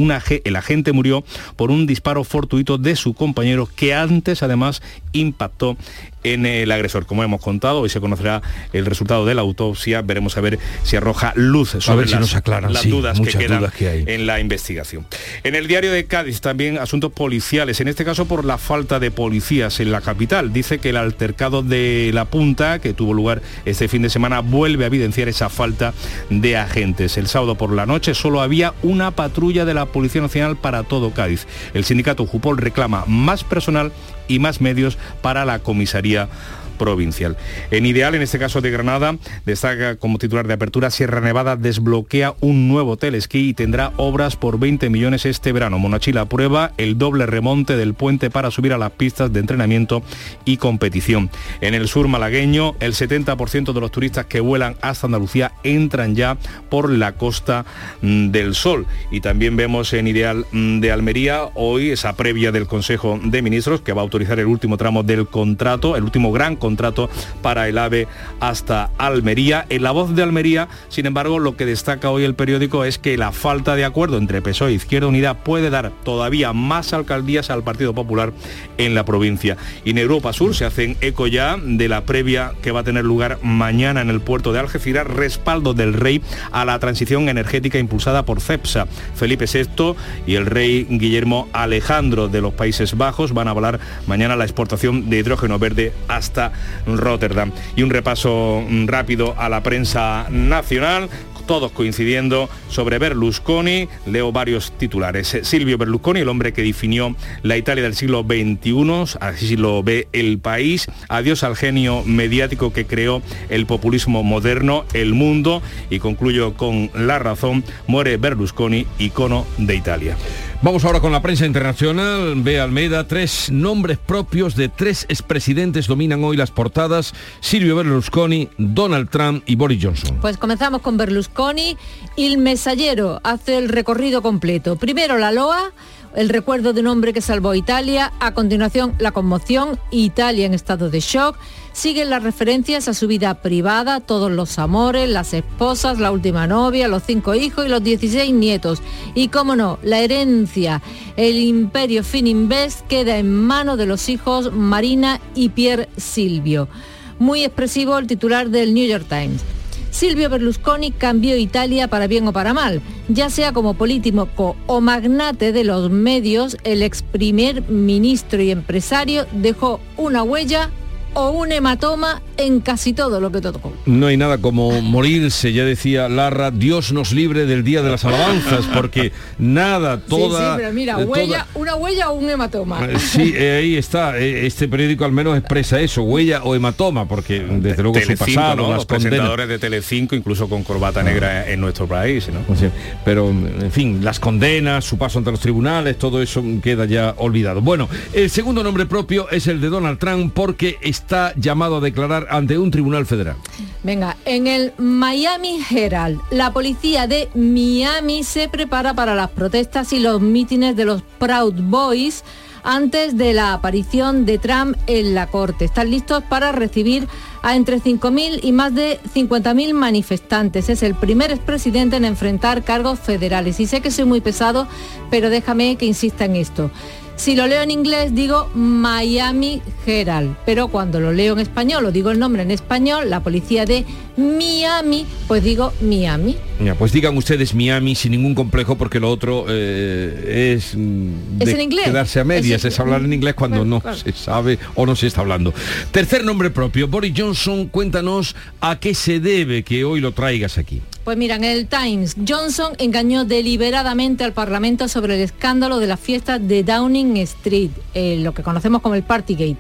Speaker 4: el agente murió por un disparo fortuito de su compañero que antes además impactó en el agresor. Como hemos contado, hoy se conocerá el resultado de la autopsia, veremos a ver si arroja luz sobre las, dudas que quedan en la investigación. En el diario de Cádiz también asuntos policiales, en este caso por la falta de policías en la capital. Dice que el altercado de la punta que tuvo lugar este fin de semana vuelve a evidenciar esa falta de agentes. El sábado por la noche solo había una patrulla de la Policía Nacional para todo Cádiz. El sindicato Jupol reclama más personal y más medios para la comisaría provincial. En Ideal, en este caso de Granada, destaca como titular de apertura, Sierra Nevada desbloquea un nuevo telesquí y tendrá obras por 20 millones este verano. Monachila prueba el doble remonte del puente para subir a las pistas de entrenamiento y competición. En el sur malagueño, el 70% de los turistas que vuelan hasta Andalucía entran ya por la costa mm, del Sol. Y también vemos en Ideal mm, de Almería hoy esa previa del Consejo de Ministros que va a autorizar el último tramo del contrato, el último gran contrato contrato para el AVE hasta Almería. En la voz de Almería, sin embargo, lo que destaca hoy el periódico es que la falta de acuerdo entre PSOE e Izquierda Unida puede dar todavía más alcaldías al Partido Popular en la provincia. Y en Europa Sur se hacen eco ya de la previa que va a tener lugar mañana en el puerto de Algeciras, respaldo del rey a la transición energética impulsada por CEPSA. Felipe VI y el rey Guillermo Alejandro de los Países Bajos van a volar mañana la exportación de hidrógeno verde hasta Rotterdam. Y un repaso rápido a la prensa nacional todos coincidiendo sobre Berlusconi. Leo varios titulares. Silvio Berlusconi, el hombre que definió la Italia del siglo XXI, así lo ve el país. Adiós al genio mediático que creó el populismo moderno, el mundo. Y concluyo con la razón, muere Berlusconi, icono de Italia.
Speaker 1: Vamos ahora con la prensa internacional. Ve Almeida, tres nombres propios de tres expresidentes dominan hoy las portadas. Silvio Berlusconi, Donald Trump y Boris Johnson.
Speaker 5: Pues comenzamos con Berlusconi. El mesallero hace el recorrido completo. Primero la Loa el recuerdo de un hombre que salvó a Italia, a continuación la conmoción, Italia en estado de shock, siguen las referencias a su vida privada, todos los amores, las esposas, la última novia, los cinco hijos y los 16 nietos. Y cómo no, la herencia, el imperio Fininvest queda en manos de los hijos Marina y Pierre Silvio. Muy expresivo el titular del New York Times. Silvio Berlusconi cambió Italia para bien o para mal. Ya sea como político o magnate de los medios, el ex primer ministro y empresario dejó una huella o un hematoma en casi todo lo que tocó.
Speaker 1: No hay nada como morirse, ya decía Larra, Dios nos libre del día de las alabanzas, porque nada, toda...
Speaker 5: Sí, pero mira,
Speaker 1: eh,
Speaker 5: huella, una huella o un hematoma.
Speaker 1: Eh, sí, eh, ahí está, este periódico al menos expresa eso, huella o hematoma, porque desde luego
Speaker 4: Telecinco,
Speaker 1: su pasado,
Speaker 4: ¿no?
Speaker 1: las
Speaker 4: los
Speaker 1: condenas-
Speaker 4: presentadores de Telecinco, incluso con corbata negra en nuestro país, ¿no?
Speaker 1: Sí, pero en fin, las condenas, su paso ante los tribunales, todo eso queda ya olvidado. Bueno, el segundo nombre propio es el de Donald Trump porque está llamado a declarar ante un tribunal federal.
Speaker 5: Venga, en el Miami Herald, la policía de Miami se prepara para las protestas y los mítines de los Proud Boys antes de la aparición de Trump en la corte. Están listos para recibir a entre 5.000 y más de 50.000 manifestantes. Es el primer expresidente en enfrentar cargos federales. Y sé que soy muy pesado, pero déjame que insista en esto. Si lo leo en inglés digo Miami Herald, pero cuando lo leo en español o digo el nombre en español, la policía de Miami, pues digo Miami.
Speaker 1: Ya, pues digan ustedes Miami sin ningún complejo porque lo otro eh, es, mm,
Speaker 5: ¿Es
Speaker 1: de
Speaker 5: en inglés?
Speaker 1: quedarse a medias,
Speaker 5: Es-
Speaker 1: es, hablar en inglés cuando
Speaker 5: Bueno,
Speaker 1: no
Speaker 5: claro.
Speaker 1: se sabe o no se está hablando. Tercer nombre propio, Boris Johnson, cuéntanos a qué se debe que hoy lo traigas aquí.
Speaker 5: Pues mira, en el Times, Johnson engañó deliberadamente al Parlamento sobre el escándalo de las fiestas de Downing Street, eh, lo que conocemos como el Partygate.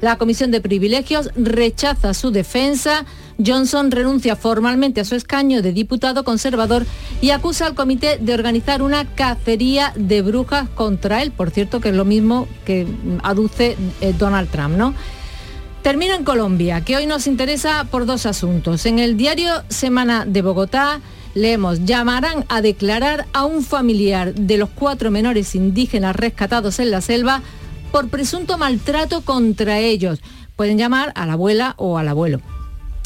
Speaker 5: La Comisión de Privilegios rechaza su defensa. Johnson renuncia formalmente a su escaño de diputado conservador y acusa al comité de organizar una cacería de brujas contra él. Por cierto, que es lo mismo que aduce eh, Donald Trump, ¿no? Termino en Colombia, que hoy nos interesa por dos asuntos. En el diario Semana de Bogotá leemos, llamarán a declarar a un familiar de los cuatro menores indígenas rescatados en la selva por presunto maltrato contra ellos. Pueden llamar a la abuela o al abuelo.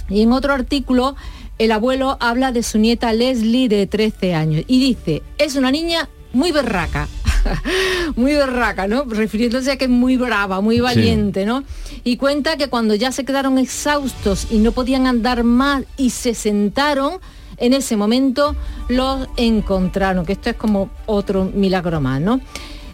Speaker 5: Y en otro artículo, el abuelo habla de su nieta Leslie de 13 años y dice, es una niña muy berraca, (laughs) muy berraca, ¿no? Refiriéndose a que es muy brava, muy valiente, ¿no? Y cuenta que cuando ya se quedaron exhaustos y no podían andar más y se sentaron, en ese momento los encontraron, que esto es como otro milagro más, ¿no?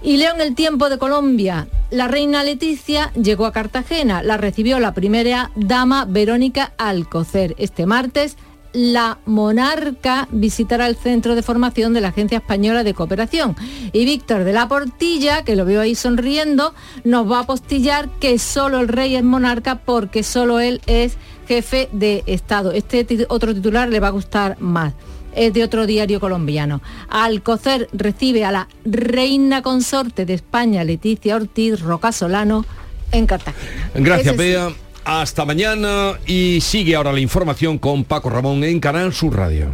Speaker 5: Y leo en el tiempo de Colombia, la reina Leticia llegó a Cartagena, la recibió la primera dama Verónica Alcocer. Este martes, la monarca visitará el centro de formación de la Agencia Española de Cooperación. Y Víctor de la Portilla, que lo veo ahí sonriendo, nos va a apostillar que solo el rey es monarca porque solo él es jefe de Estado. Este otro titular le va a gustar más es de otro diario colombiano. Alcocer recibe a la reina consorte de España, Leticia Ortiz Roca Solano, en Cartagena.
Speaker 1: Gracias,
Speaker 5: sí.
Speaker 1: Hasta mañana y sigue ahora la información con Paco Ramón en Canal Sur Radio.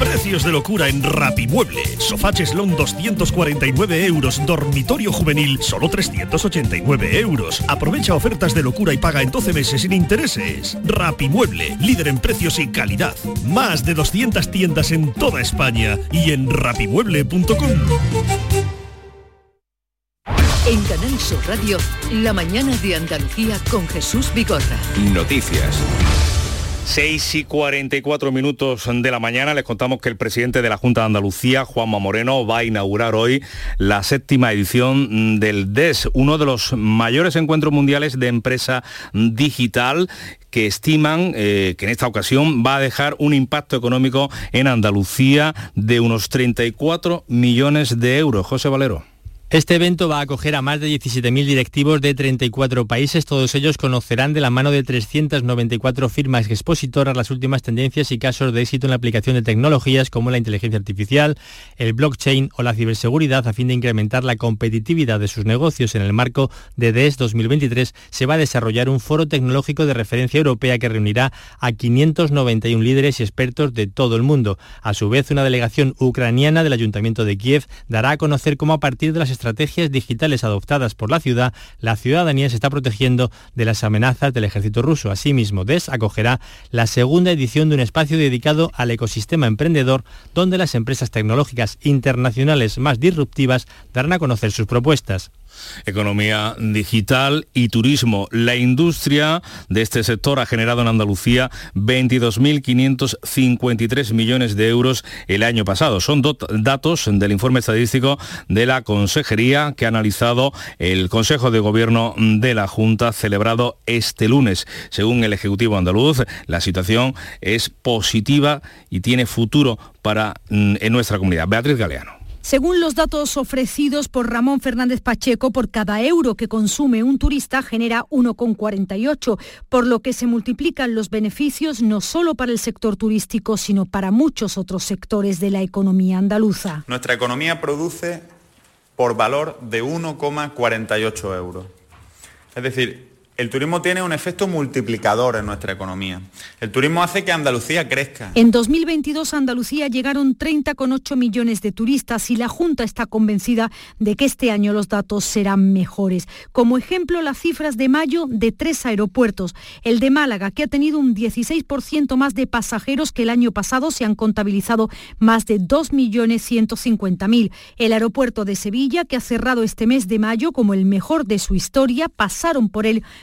Speaker 22: Precios de locura en Rapimueble. Sofá Cheslón 249 euros. Dormitorio juvenil solo 389 euros. Aprovecha ofertas de locura y paga en 12 meses sin intereses. Rapimueble, líder en precios y calidad. Más de 200 tiendas en toda España y en rapimueble.com.
Speaker 2: En Canal Sur Radio, la mañana de Andalucía con Jesús Vigorra.
Speaker 7: Noticias.
Speaker 4: 6 y 44 minutos de la mañana les contamos que el presidente de la Junta de Andalucía, Juanma Moreno, va a inaugurar hoy la séptima edición del DES, uno de los mayores encuentros mundiales de empresa digital que estiman eh, que en esta ocasión va a dejar un impacto económico en Andalucía de unos 34 millones de euros. José Valero.
Speaker 23: Este evento va a acoger a más de 17.000 directivos de 34 países. Todos ellos conocerán de la mano de 394 firmas expositoras las últimas tendencias y casos de éxito en la aplicación de tecnologías como la inteligencia artificial, el blockchain o la ciberseguridad a fin de incrementar la competitividad de sus negocios. En el marco de DES 2023 se va a desarrollar un foro tecnológico de referencia europea que reunirá a 591 líderes y expertos de todo el mundo. A su vez, una delegación ucraniana del Ayuntamiento de Kiev dará a conocer cómo a partir de las estrategias digitales adoptadas por la ciudad, la ciudadanía se está protegiendo de las amenazas del ejército ruso. Asimismo, DES acogerá la segunda edición de un espacio dedicado al ecosistema emprendedor, donde las empresas tecnológicas internacionales más disruptivas darán a conocer sus propuestas
Speaker 4: economía digital y turismo. La industria de este sector ha generado en Andalucía 22.553 millones de euros el año pasado. Son datos del informe estadístico de la Consejería que ha analizado el Consejo de Gobierno de la Junta celebrado este lunes. Según el Ejecutivo andaluz, la situación es positiva y tiene futuro para mm, en nuestra comunidad. Beatriz Galeano.
Speaker 17: Según los datos ofrecidos por Ramón Fernández Pacheco, por cada euro que consume un turista genera 1,48, por lo que se multiplican los beneficios no solo para el sector turístico, sino para muchos otros sectores de la economía andaluza.
Speaker 15: Nuestra economía produce por valor de 1,48 euros. Es decir, el turismo tiene un efecto multiplicador en nuestra economía. El turismo hace que Andalucía crezca.
Speaker 17: En 2022 a Andalucía llegaron 30,8 millones de turistas y la Junta está convencida de que este año los datos serán mejores. Como ejemplo, las cifras de mayo de tres aeropuertos. El de Málaga, que ha tenido un 16% más de pasajeros que el año pasado, se han contabilizado más de 2.150.000. El aeropuerto de Sevilla, que ha cerrado este mes de mayo como el mejor de su historia, pasaron por él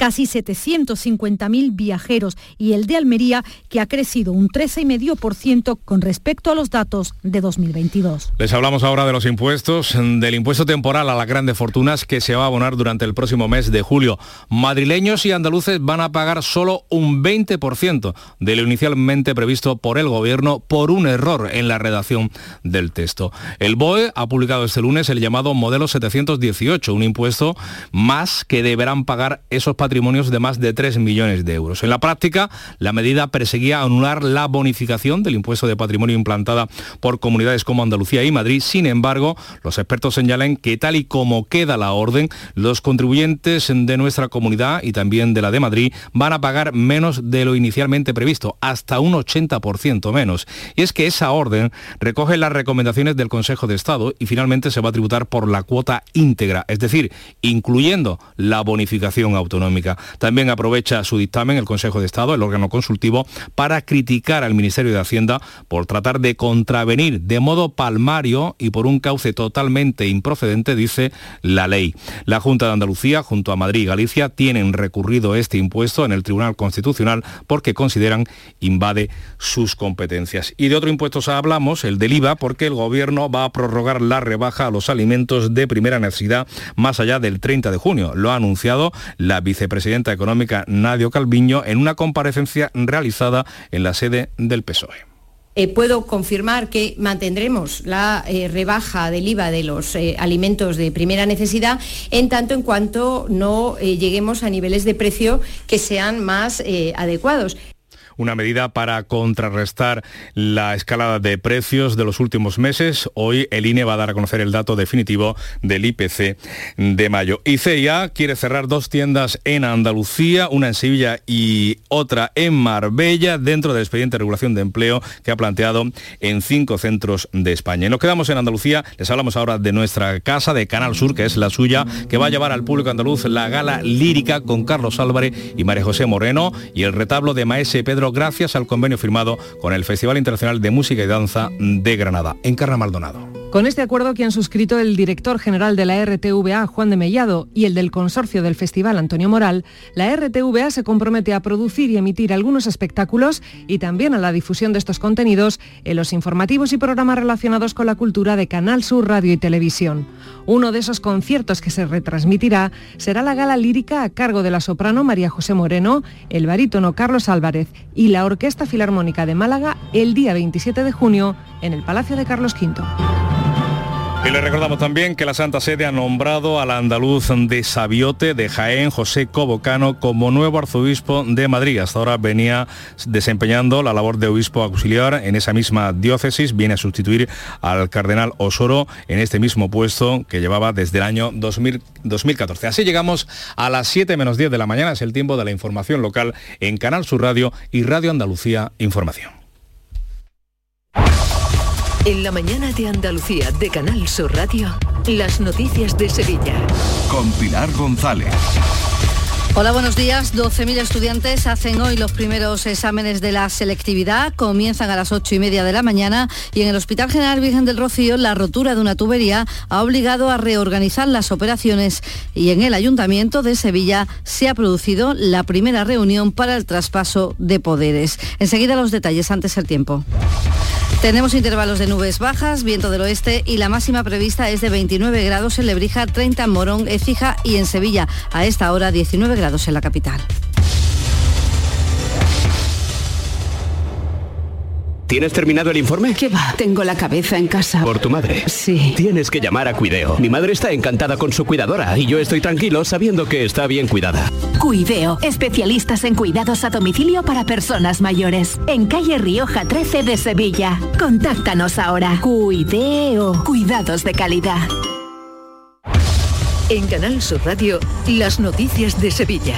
Speaker 17: casi 750.000 viajeros y el de Almería, que ha crecido un 13,5% con respecto a los datos de 2022.
Speaker 4: Les hablamos ahora de los impuestos, del impuesto temporal a las grandes fortunas que se va a abonar durante el próximo mes de julio. Madrileños y andaluces van a pagar solo un 20% de lo inicialmente previsto por el gobierno por un error en la redacción del texto. El BOE ha publicado este lunes el llamado modelo 718, un impuesto más que deberán pagar esos patrimonios de más de 3 millones de euros. En la práctica, la medida perseguía anular la bonificación del impuesto de patrimonio implantada por comunidades como Andalucía y Madrid. Sin embargo, los expertos señalan que tal y como queda la orden, los contribuyentes de nuestra comunidad y también de la de Madrid van a pagar menos de lo inicialmente previsto, hasta un 80% menos. Y es que esa orden recoge las recomendaciones del Consejo de Estado y finalmente se va a tributar por la cuota íntegra, es decir, incluyendo la bonificación autonómica. También aprovecha su dictamen el Consejo de Estado, el órgano consultivo, para criticar al Ministerio de Hacienda por tratar de contravenir de modo palmario y por un cauce totalmente improcedente, dice la ley. La Junta de Andalucía, junto a Madrid y Galicia, tienen recurrido este impuesto en el Tribunal Constitucional porque consideran invade sus competencias. Y de otro impuesto hablamos, el del IVA, porque el Gobierno va a prorrogar la rebaja a los alimentos de primera necesidad más allá del 30 de junio. Lo ha anunciado la presidenta económica Nadio Calviño en una comparecencia realizada en la sede del PSOE.
Speaker 24: Eh, puedo confirmar que mantendremos la eh, rebaja del IVA de los eh, alimentos de primera necesidad en tanto en cuanto no lleguemos a niveles de precio que sean más adecuados
Speaker 4: una medida para contrarrestar la escalada de precios de los últimos meses. Hoy el INE va a dar a conocer el dato definitivo del IPC de mayo. ICEA quiere cerrar dos tiendas en Andalucía, una en Sevilla y otra en Marbella, dentro del expediente de regulación de empleo que ha planteado en cinco centros de España. Y nos quedamos en Andalucía, les hablamos ahora de nuestra casa de Canal Sur, que es la suya, que va a llevar al público andaluz la gala lírica con Carlos Álvarez y María José Moreno y el retablo de Maese Pedro gracias al convenio firmado con el Festival Internacional de Música y Danza de Granada, en Carra Maldonado.
Speaker 25: Con este acuerdo que han suscrito el director general de la RTVA, Juan de Mellado, y el del consorcio del festival, Antonio Moral, la RTVA se compromete a producir y emitir algunos espectáculos y también a la difusión de estos contenidos en los informativos y programas relacionados con la cultura de Canal Sur Radio y Televisión. Uno de esos conciertos que se retransmitirá será la gala lírica a cargo de la soprano María José Moreno, el barítono Carlos Álvarez y la Orquesta Filarmónica de Málaga el día 27 de junio en el Palacio de Carlos V.
Speaker 4: Y le recordamos también que la Santa Sede ha nombrado al andaluz de Sabiote de Jaén, José Cobocano, como nuevo arzobispo de Madrid. Hasta ahora venía desempeñando la labor de obispo auxiliar en esa misma diócesis. Viene a sustituir al cardenal Osoro en este mismo puesto que llevaba desde el año 2014. Así llegamos a las 7 menos 10 de la mañana. Es el tiempo de la información local en Canal Sur Radio y Radio Andalucía Información.
Speaker 2: En la mañana de Andalucía de Canal Sur Radio, las noticias de Sevilla.
Speaker 7: Con Pilar González.
Speaker 26: Hola, buenos días. 12.000 estudiantes hacen hoy los primeros exámenes de la selectividad. Comienzan a las 8 y media de la mañana y en el Hospital General Virgen del Rocío la rotura de una tubería ha obligado a reorganizar las operaciones y en el Ayuntamiento de Sevilla se ha producido la primera reunión para el traspaso de poderes. Enseguida los detalles, antes el tiempo. Tenemos intervalos de nubes bajas, viento del oeste y la máxima prevista es de 29 grados en Lebrija, 30 en Morón, Écija y en Sevilla. A esta hora 19 grados en la capital.
Speaker 27: ¿Tienes terminado el informe?
Speaker 28: ¿Qué va? Tengo la cabeza en casa.
Speaker 27: ¿Por tu madre?
Speaker 28: Sí.
Speaker 27: Tienes que llamar a Cuideo. Mi madre está encantada con su cuidadora y yo estoy tranquilo sabiendo que está bien cuidada.
Speaker 29: Cuideo, especialistas en cuidados a domicilio para personas mayores. En calle Rioja 13 de Sevilla. Contáctanos ahora. Cuideo, cuidados de calidad.
Speaker 2: En Canal Sur Radio, las noticias de Sevilla.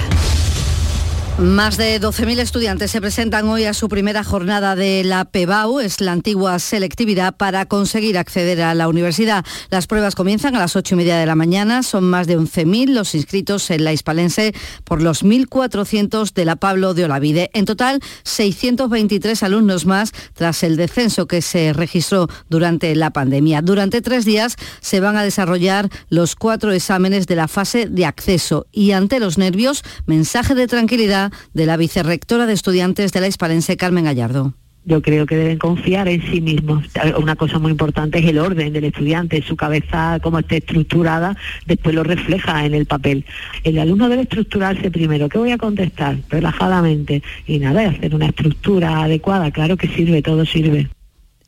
Speaker 26: Más de 12.000 estudiantes se presentan hoy a su primera jornada de la PEBAU, es la antigua selectividad, para conseguir acceder a la universidad. Las pruebas comienzan a las 8 y media de la mañana, son más de 11.000 los inscritos en la Hispalense por los 1.400 de la Pablo de Olavide. En total, 623 alumnos más tras el descenso que se registró durante la pandemia. Durante tres días se van a desarrollar los cuatro exámenes de la fase de acceso y ante los nervios, mensaje de tranquilidad de la vicerrectora de estudiantes de la Hispalense, Carmen Gallardo.
Speaker 30: Yo creo que deben confiar en sí mismos. Una cosa muy importante es el orden del estudiante, su cabeza como esté estructurada, después lo refleja en el papel. El alumno debe estructurarse primero. ¿Qué voy a contestar? Relajadamente. Y nada, hacer una estructura adecuada. Claro que sirve, todo sirve.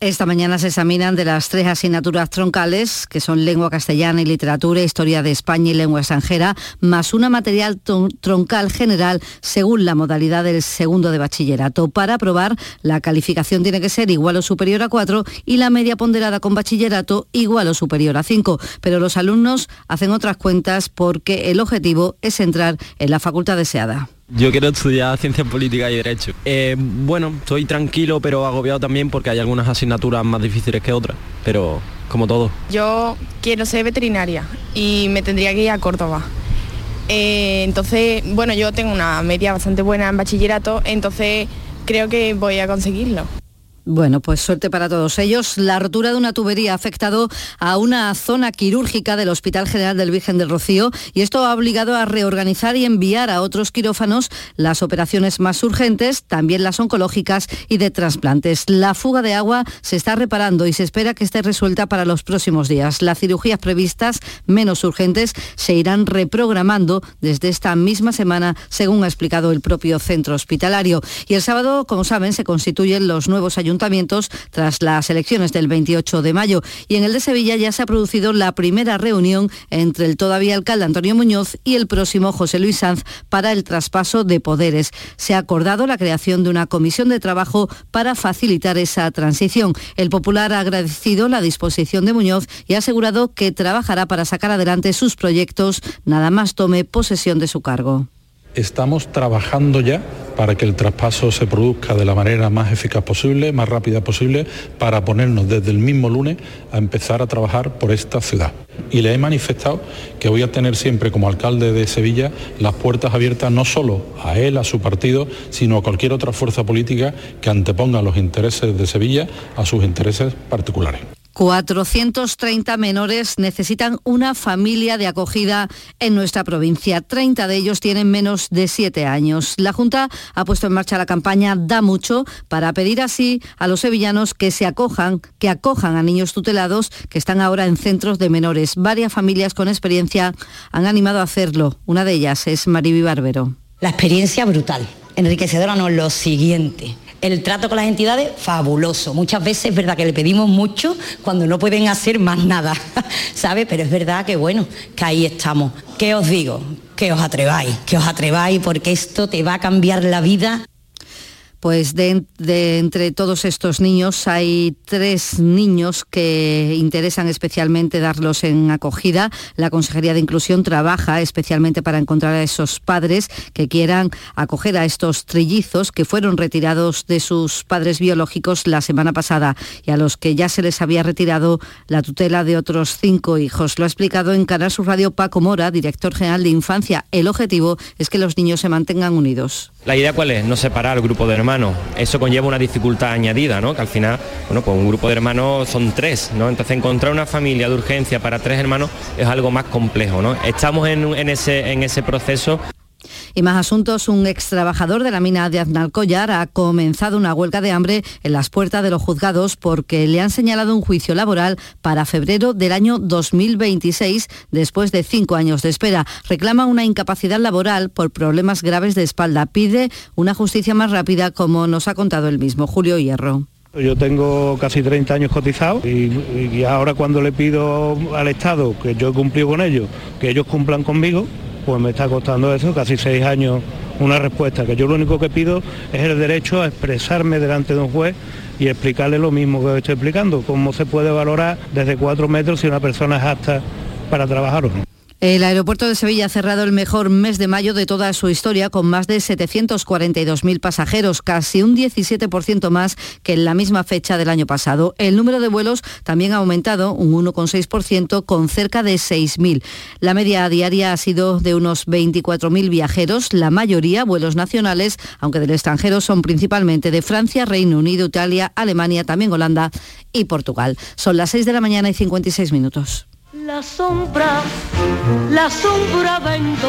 Speaker 26: Esta mañana se examinan de las tres asignaturas troncales, que son lengua castellana y literatura, historia de España y lengua extranjera, más una material troncal general según la modalidad del segundo de bachillerato. Para aprobar, la calificación tiene que ser igual o superior a 4 y la media ponderada con bachillerato igual o superior a 5. Pero los alumnos hacen otras cuentas porque el objetivo es entrar en la facultad deseada.
Speaker 31: Yo quiero estudiar Ciencias Políticas y Derecho. Eh, bueno, estoy tranquilo pero agobiado también porque hay algunas asignaturas más difíciles que otras, pero como todo.
Speaker 11: Yo quiero ser veterinaria y me tendría que ir a Córdoba. Eh, entonces, bueno, yo tengo una media bastante buena en bachillerato, entonces creo que voy a conseguirlo.
Speaker 26: Bueno, pues suerte para todos ellos. La rotura de una tubería ha afectado a una zona quirúrgica del Hospital General del Virgen del Rocío y esto ha obligado a reorganizar y enviar a otros quirófanos las operaciones más urgentes, también las oncológicas y de trasplantes. La fuga de agua se está reparando y se espera que esté resuelta para los próximos días. Las cirugías previstas, menos urgentes, se irán reprogramando desde esta misma semana, según ha explicado el propio centro hospitalario. Y el sábado, como saben, se constituyen los nuevos ayuntamientos tras las elecciones del 28 de mayo. Y en el de Sevilla ya se ha producido la primera reunión entre el todavía alcalde Antonio Muñoz y el próximo José Luis Sanz para el traspaso de poderes. Se ha acordado la creación de una comisión de trabajo para facilitar esa transición. El Popular ha agradecido la disposición de Muñoz y ha asegurado que trabajará para sacar adelante sus proyectos nada más tome posesión de su cargo.
Speaker 32: Estamos trabajando ya para que el traspaso se produzca de la manera más eficaz posible, más rápida posible, para ponernos desde el mismo lunes a empezar a trabajar por esta ciudad. Y le he manifestado que voy a tener siempre como alcalde de Sevilla las puertas abiertas no solo a él, a su partido, sino a cualquier otra fuerza política que anteponga los intereses de Sevilla a sus intereses particulares.
Speaker 26: 430 menores necesitan una familia de acogida en nuestra provincia. 30 de ellos tienen menos de 7 años. La Junta ha puesto en marcha la campaña Da Mucho para pedir así a los sevillanos que se acojan, que acojan a niños tutelados que están ahora en centros de menores. Varias familias con experiencia han animado a hacerlo. Una de ellas es Mariby Bárbaro.
Speaker 33: La experiencia brutal. Enriquecedora no, lo siguiente el trato con las entidades, fabuloso. Muchas veces es verdad que le pedimos mucho cuando no pueden hacer más nada, (laughs) ¿sabe? Pero es verdad que bueno, que ahí estamos. ¿Qué os digo? Que os atreváis, que os atreváis porque esto te va a cambiar la vida
Speaker 26: pues de, entre todos estos niños hay tres niños que interesan especialmente darlos en acogida. La Consejería de Inclusión trabaja especialmente para encontrar a esos padres que quieran acoger a estos trillizos que fueron retirados de sus padres biológicos la semana pasada y a los que ya se les había retirado la tutela de otros cinco hijos. Lo ha explicado en Canal Sur Radio Paco Mora, director general de Infancia. El objetivo es que los niños se mantengan unidos.
Speaker 34: La idea cuál es? No separar el grupo de hermanos. Eso conlleva una dificultad añadida, ¿no? Que al final, bueno, pues un grupo de hermanos son tres, ¿no? Entonces encontrar una familia de urgencia para tres hermanos es algo más complejo, ¿no? Estamos en, ese, en ese proceso
Speaker 26: y más asuntos, un ex trabajador de la mina de Aznalcóllar ha comenzado una huelga de hambre en las puertas de los juzgados porque le han señalado un juicio laboral para febrero del año 2026 después de cinco años de espera. Reclama una incapacidad laboral por problemas graves de espalda. Pide una justicia más rápida como nos ha contado el mismo Julio Hierro.
Speaker 32: Yo tengo casi 30 años cotizados y, y, ahora cuando le pido al Estado que yo he cumplido con ellos, que ellos cumplan conmigo, pues me está costando eso, casi seis años, una respuesta, que yo lo único que pido es el derecho a expresarme delante de un juez y explicarle lo mismo que estoy explicando, cómo se puede valorar desde cuatro metros si una persona es apta para trabajar o no.
Speaker 26: El aeropuerto de Sevilla ha cerrado el mejor mes de mayo de toda su historia con más de 742.000 pasajeros, casi un 17% más que en la misma fecha del año pasado. El número de vuelos también ha aumentado un 1,6% con cerca de 6.000. La media diaria ha sido de unos 24.000 viajeros, la mayoría vuelos nacionales, aunque del extranjero son principalmente de Francia, Reino Unido, Italia, Alemania, también Holanda y Portugal. Son las 6 de la mañana y 56 minutos.
Speaker 35: La sombra, la sombra vendo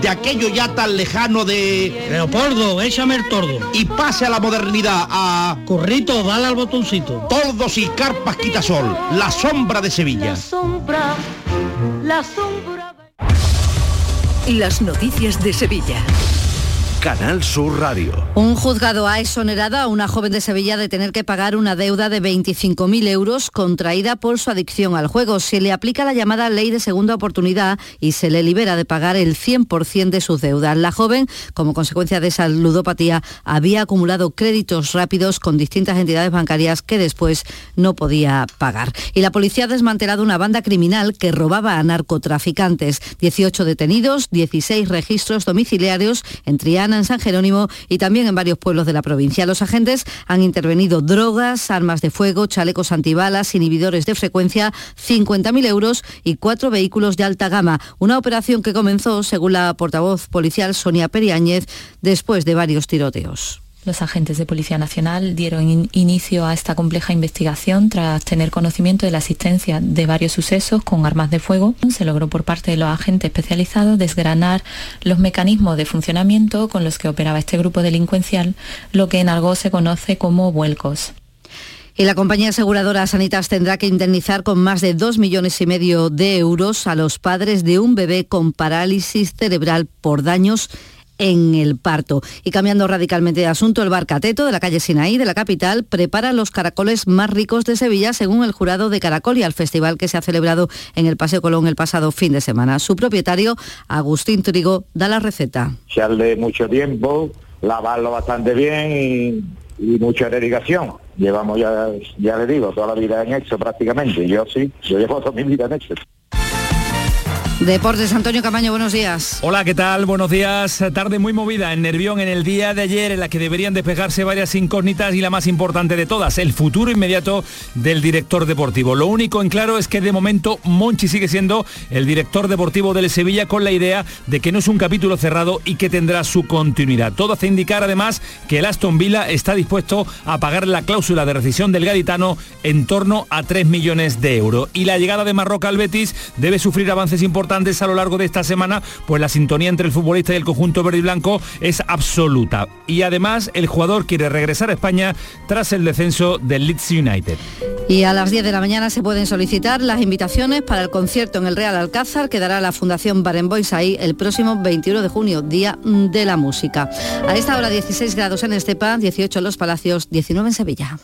Speaker 36: de aquello ya tan lejano de...
Speaker 37: Leopoldo, échame el tordo.
Speaker 36: Y pase a la modernidad, a...
Speaker 37: Corrito, dale al botoncito.
Speaker 36: Tordos y carpas quitasol, la sombra de Sevilla. La sombra,
Speaker 2: la sombra... Las noticias de Sevilla.
Speaker 7: Canal Sur Radio.
Speaker 26: Un juzgado ha exonerado a una joven de Sevilla de tener que pagar una deuda de 25.000 euros contraída por su adicción al juego. Se le aplica la llamada ley de segunda oportunidad y se le libera de pagar el 100% de sus deudas. La joven, como consecuencia de esa ludopatía, había acumulado créditos rápidos con distintas entidades bancarias que después no podía pagar. Y la policía ha desmantelado una banda criminal que robaba a narcotraficantes. 18 detenidos, 16 registros domiciliarios en San Jerónimo y también en varios pueblos de la provincia. Los agentes han intervenido drogas, armas de fuego, chalecos antibalas, inhibidores de frecuencia, 50.000 euros y cuatro vehículos de alta gama. Una operación que comenzó, según la portavoz policial Sonia Periáñez, después de varios tiroteos.
Speaker 38: Los agentes de Policía Nacional dieron inicio a esta compleja investigación tras tener conocimiento de la existencia de varios sucesos con armas de fuego. Se logró por parte de los agentes especializados desgranar los mecanismos de funcionamiento con los que operaba este grupo delincuencial, lo que en algo se conoce como vuelcos.
Speaker 26: Y la compañía aseguradora Sanitas tendrá que indemnizar con más de dos millones y medio de euros a los padres de un bebé con parálisis cerebral por daños en el parto. Y cambiando radicalmente de asunto, el Bar Cateto de la calle Sinaí de la capital prepara los caracoles más ricos de Sevilla según el jurado de Caracol y al festival que se ha celebrado en el Paseo Colón el pasado fin de semana. Su propietario, Agustín Trigo, da la receta.
Speaker 39: Se de mucho tiempo, lavarlo bastante bien y, mucha dedicación.
Speaker 36: llevamos ya, ya le digo, toda la vida en hecho prácticamente. Yo sí, yo llevo toda mi vida en hecho.
Speaker 26: Deportes, Antonio Camaño, buenos días.
Speaker 20: Hola, ¿qué tal? Buenos días. Tarde muy movida en Nervión en el día de ayer en la que deberían despejarse varias incógnitas y la más importante de todas, el futuro inmediato del director deportivo. Lo único en claro es que de momento Monchi sigue siendo el director deportivo del Sevilla con la idea de que no es un capítulo cerrado y que tendrá su continuidad. Todo hace indicar además que el Aston Villa está dispuesto a pagar la cláusula de rescisión del gaditano en torno a 3 millones de euros. Y la llegada de Marroca al Betis debe sufrir avances importantes a lo largo de esta semana, pues la sintonía entre el futbolista y el conjunto verde y blanco es absoluta. Y además el jugador quiere regresar a España tras el descenso del Leeds United.
Speaker 26: Y a las 10 de la mañana se pueden solicitar las invitaciones para el concierto en el Real Alcázar que dará la Fundación Barenbois ahí el próximo 21 de junio, Día de la Música. A esta hora 16 grados en Estepa, 18 en Los Palacios, 19 en Sevilla.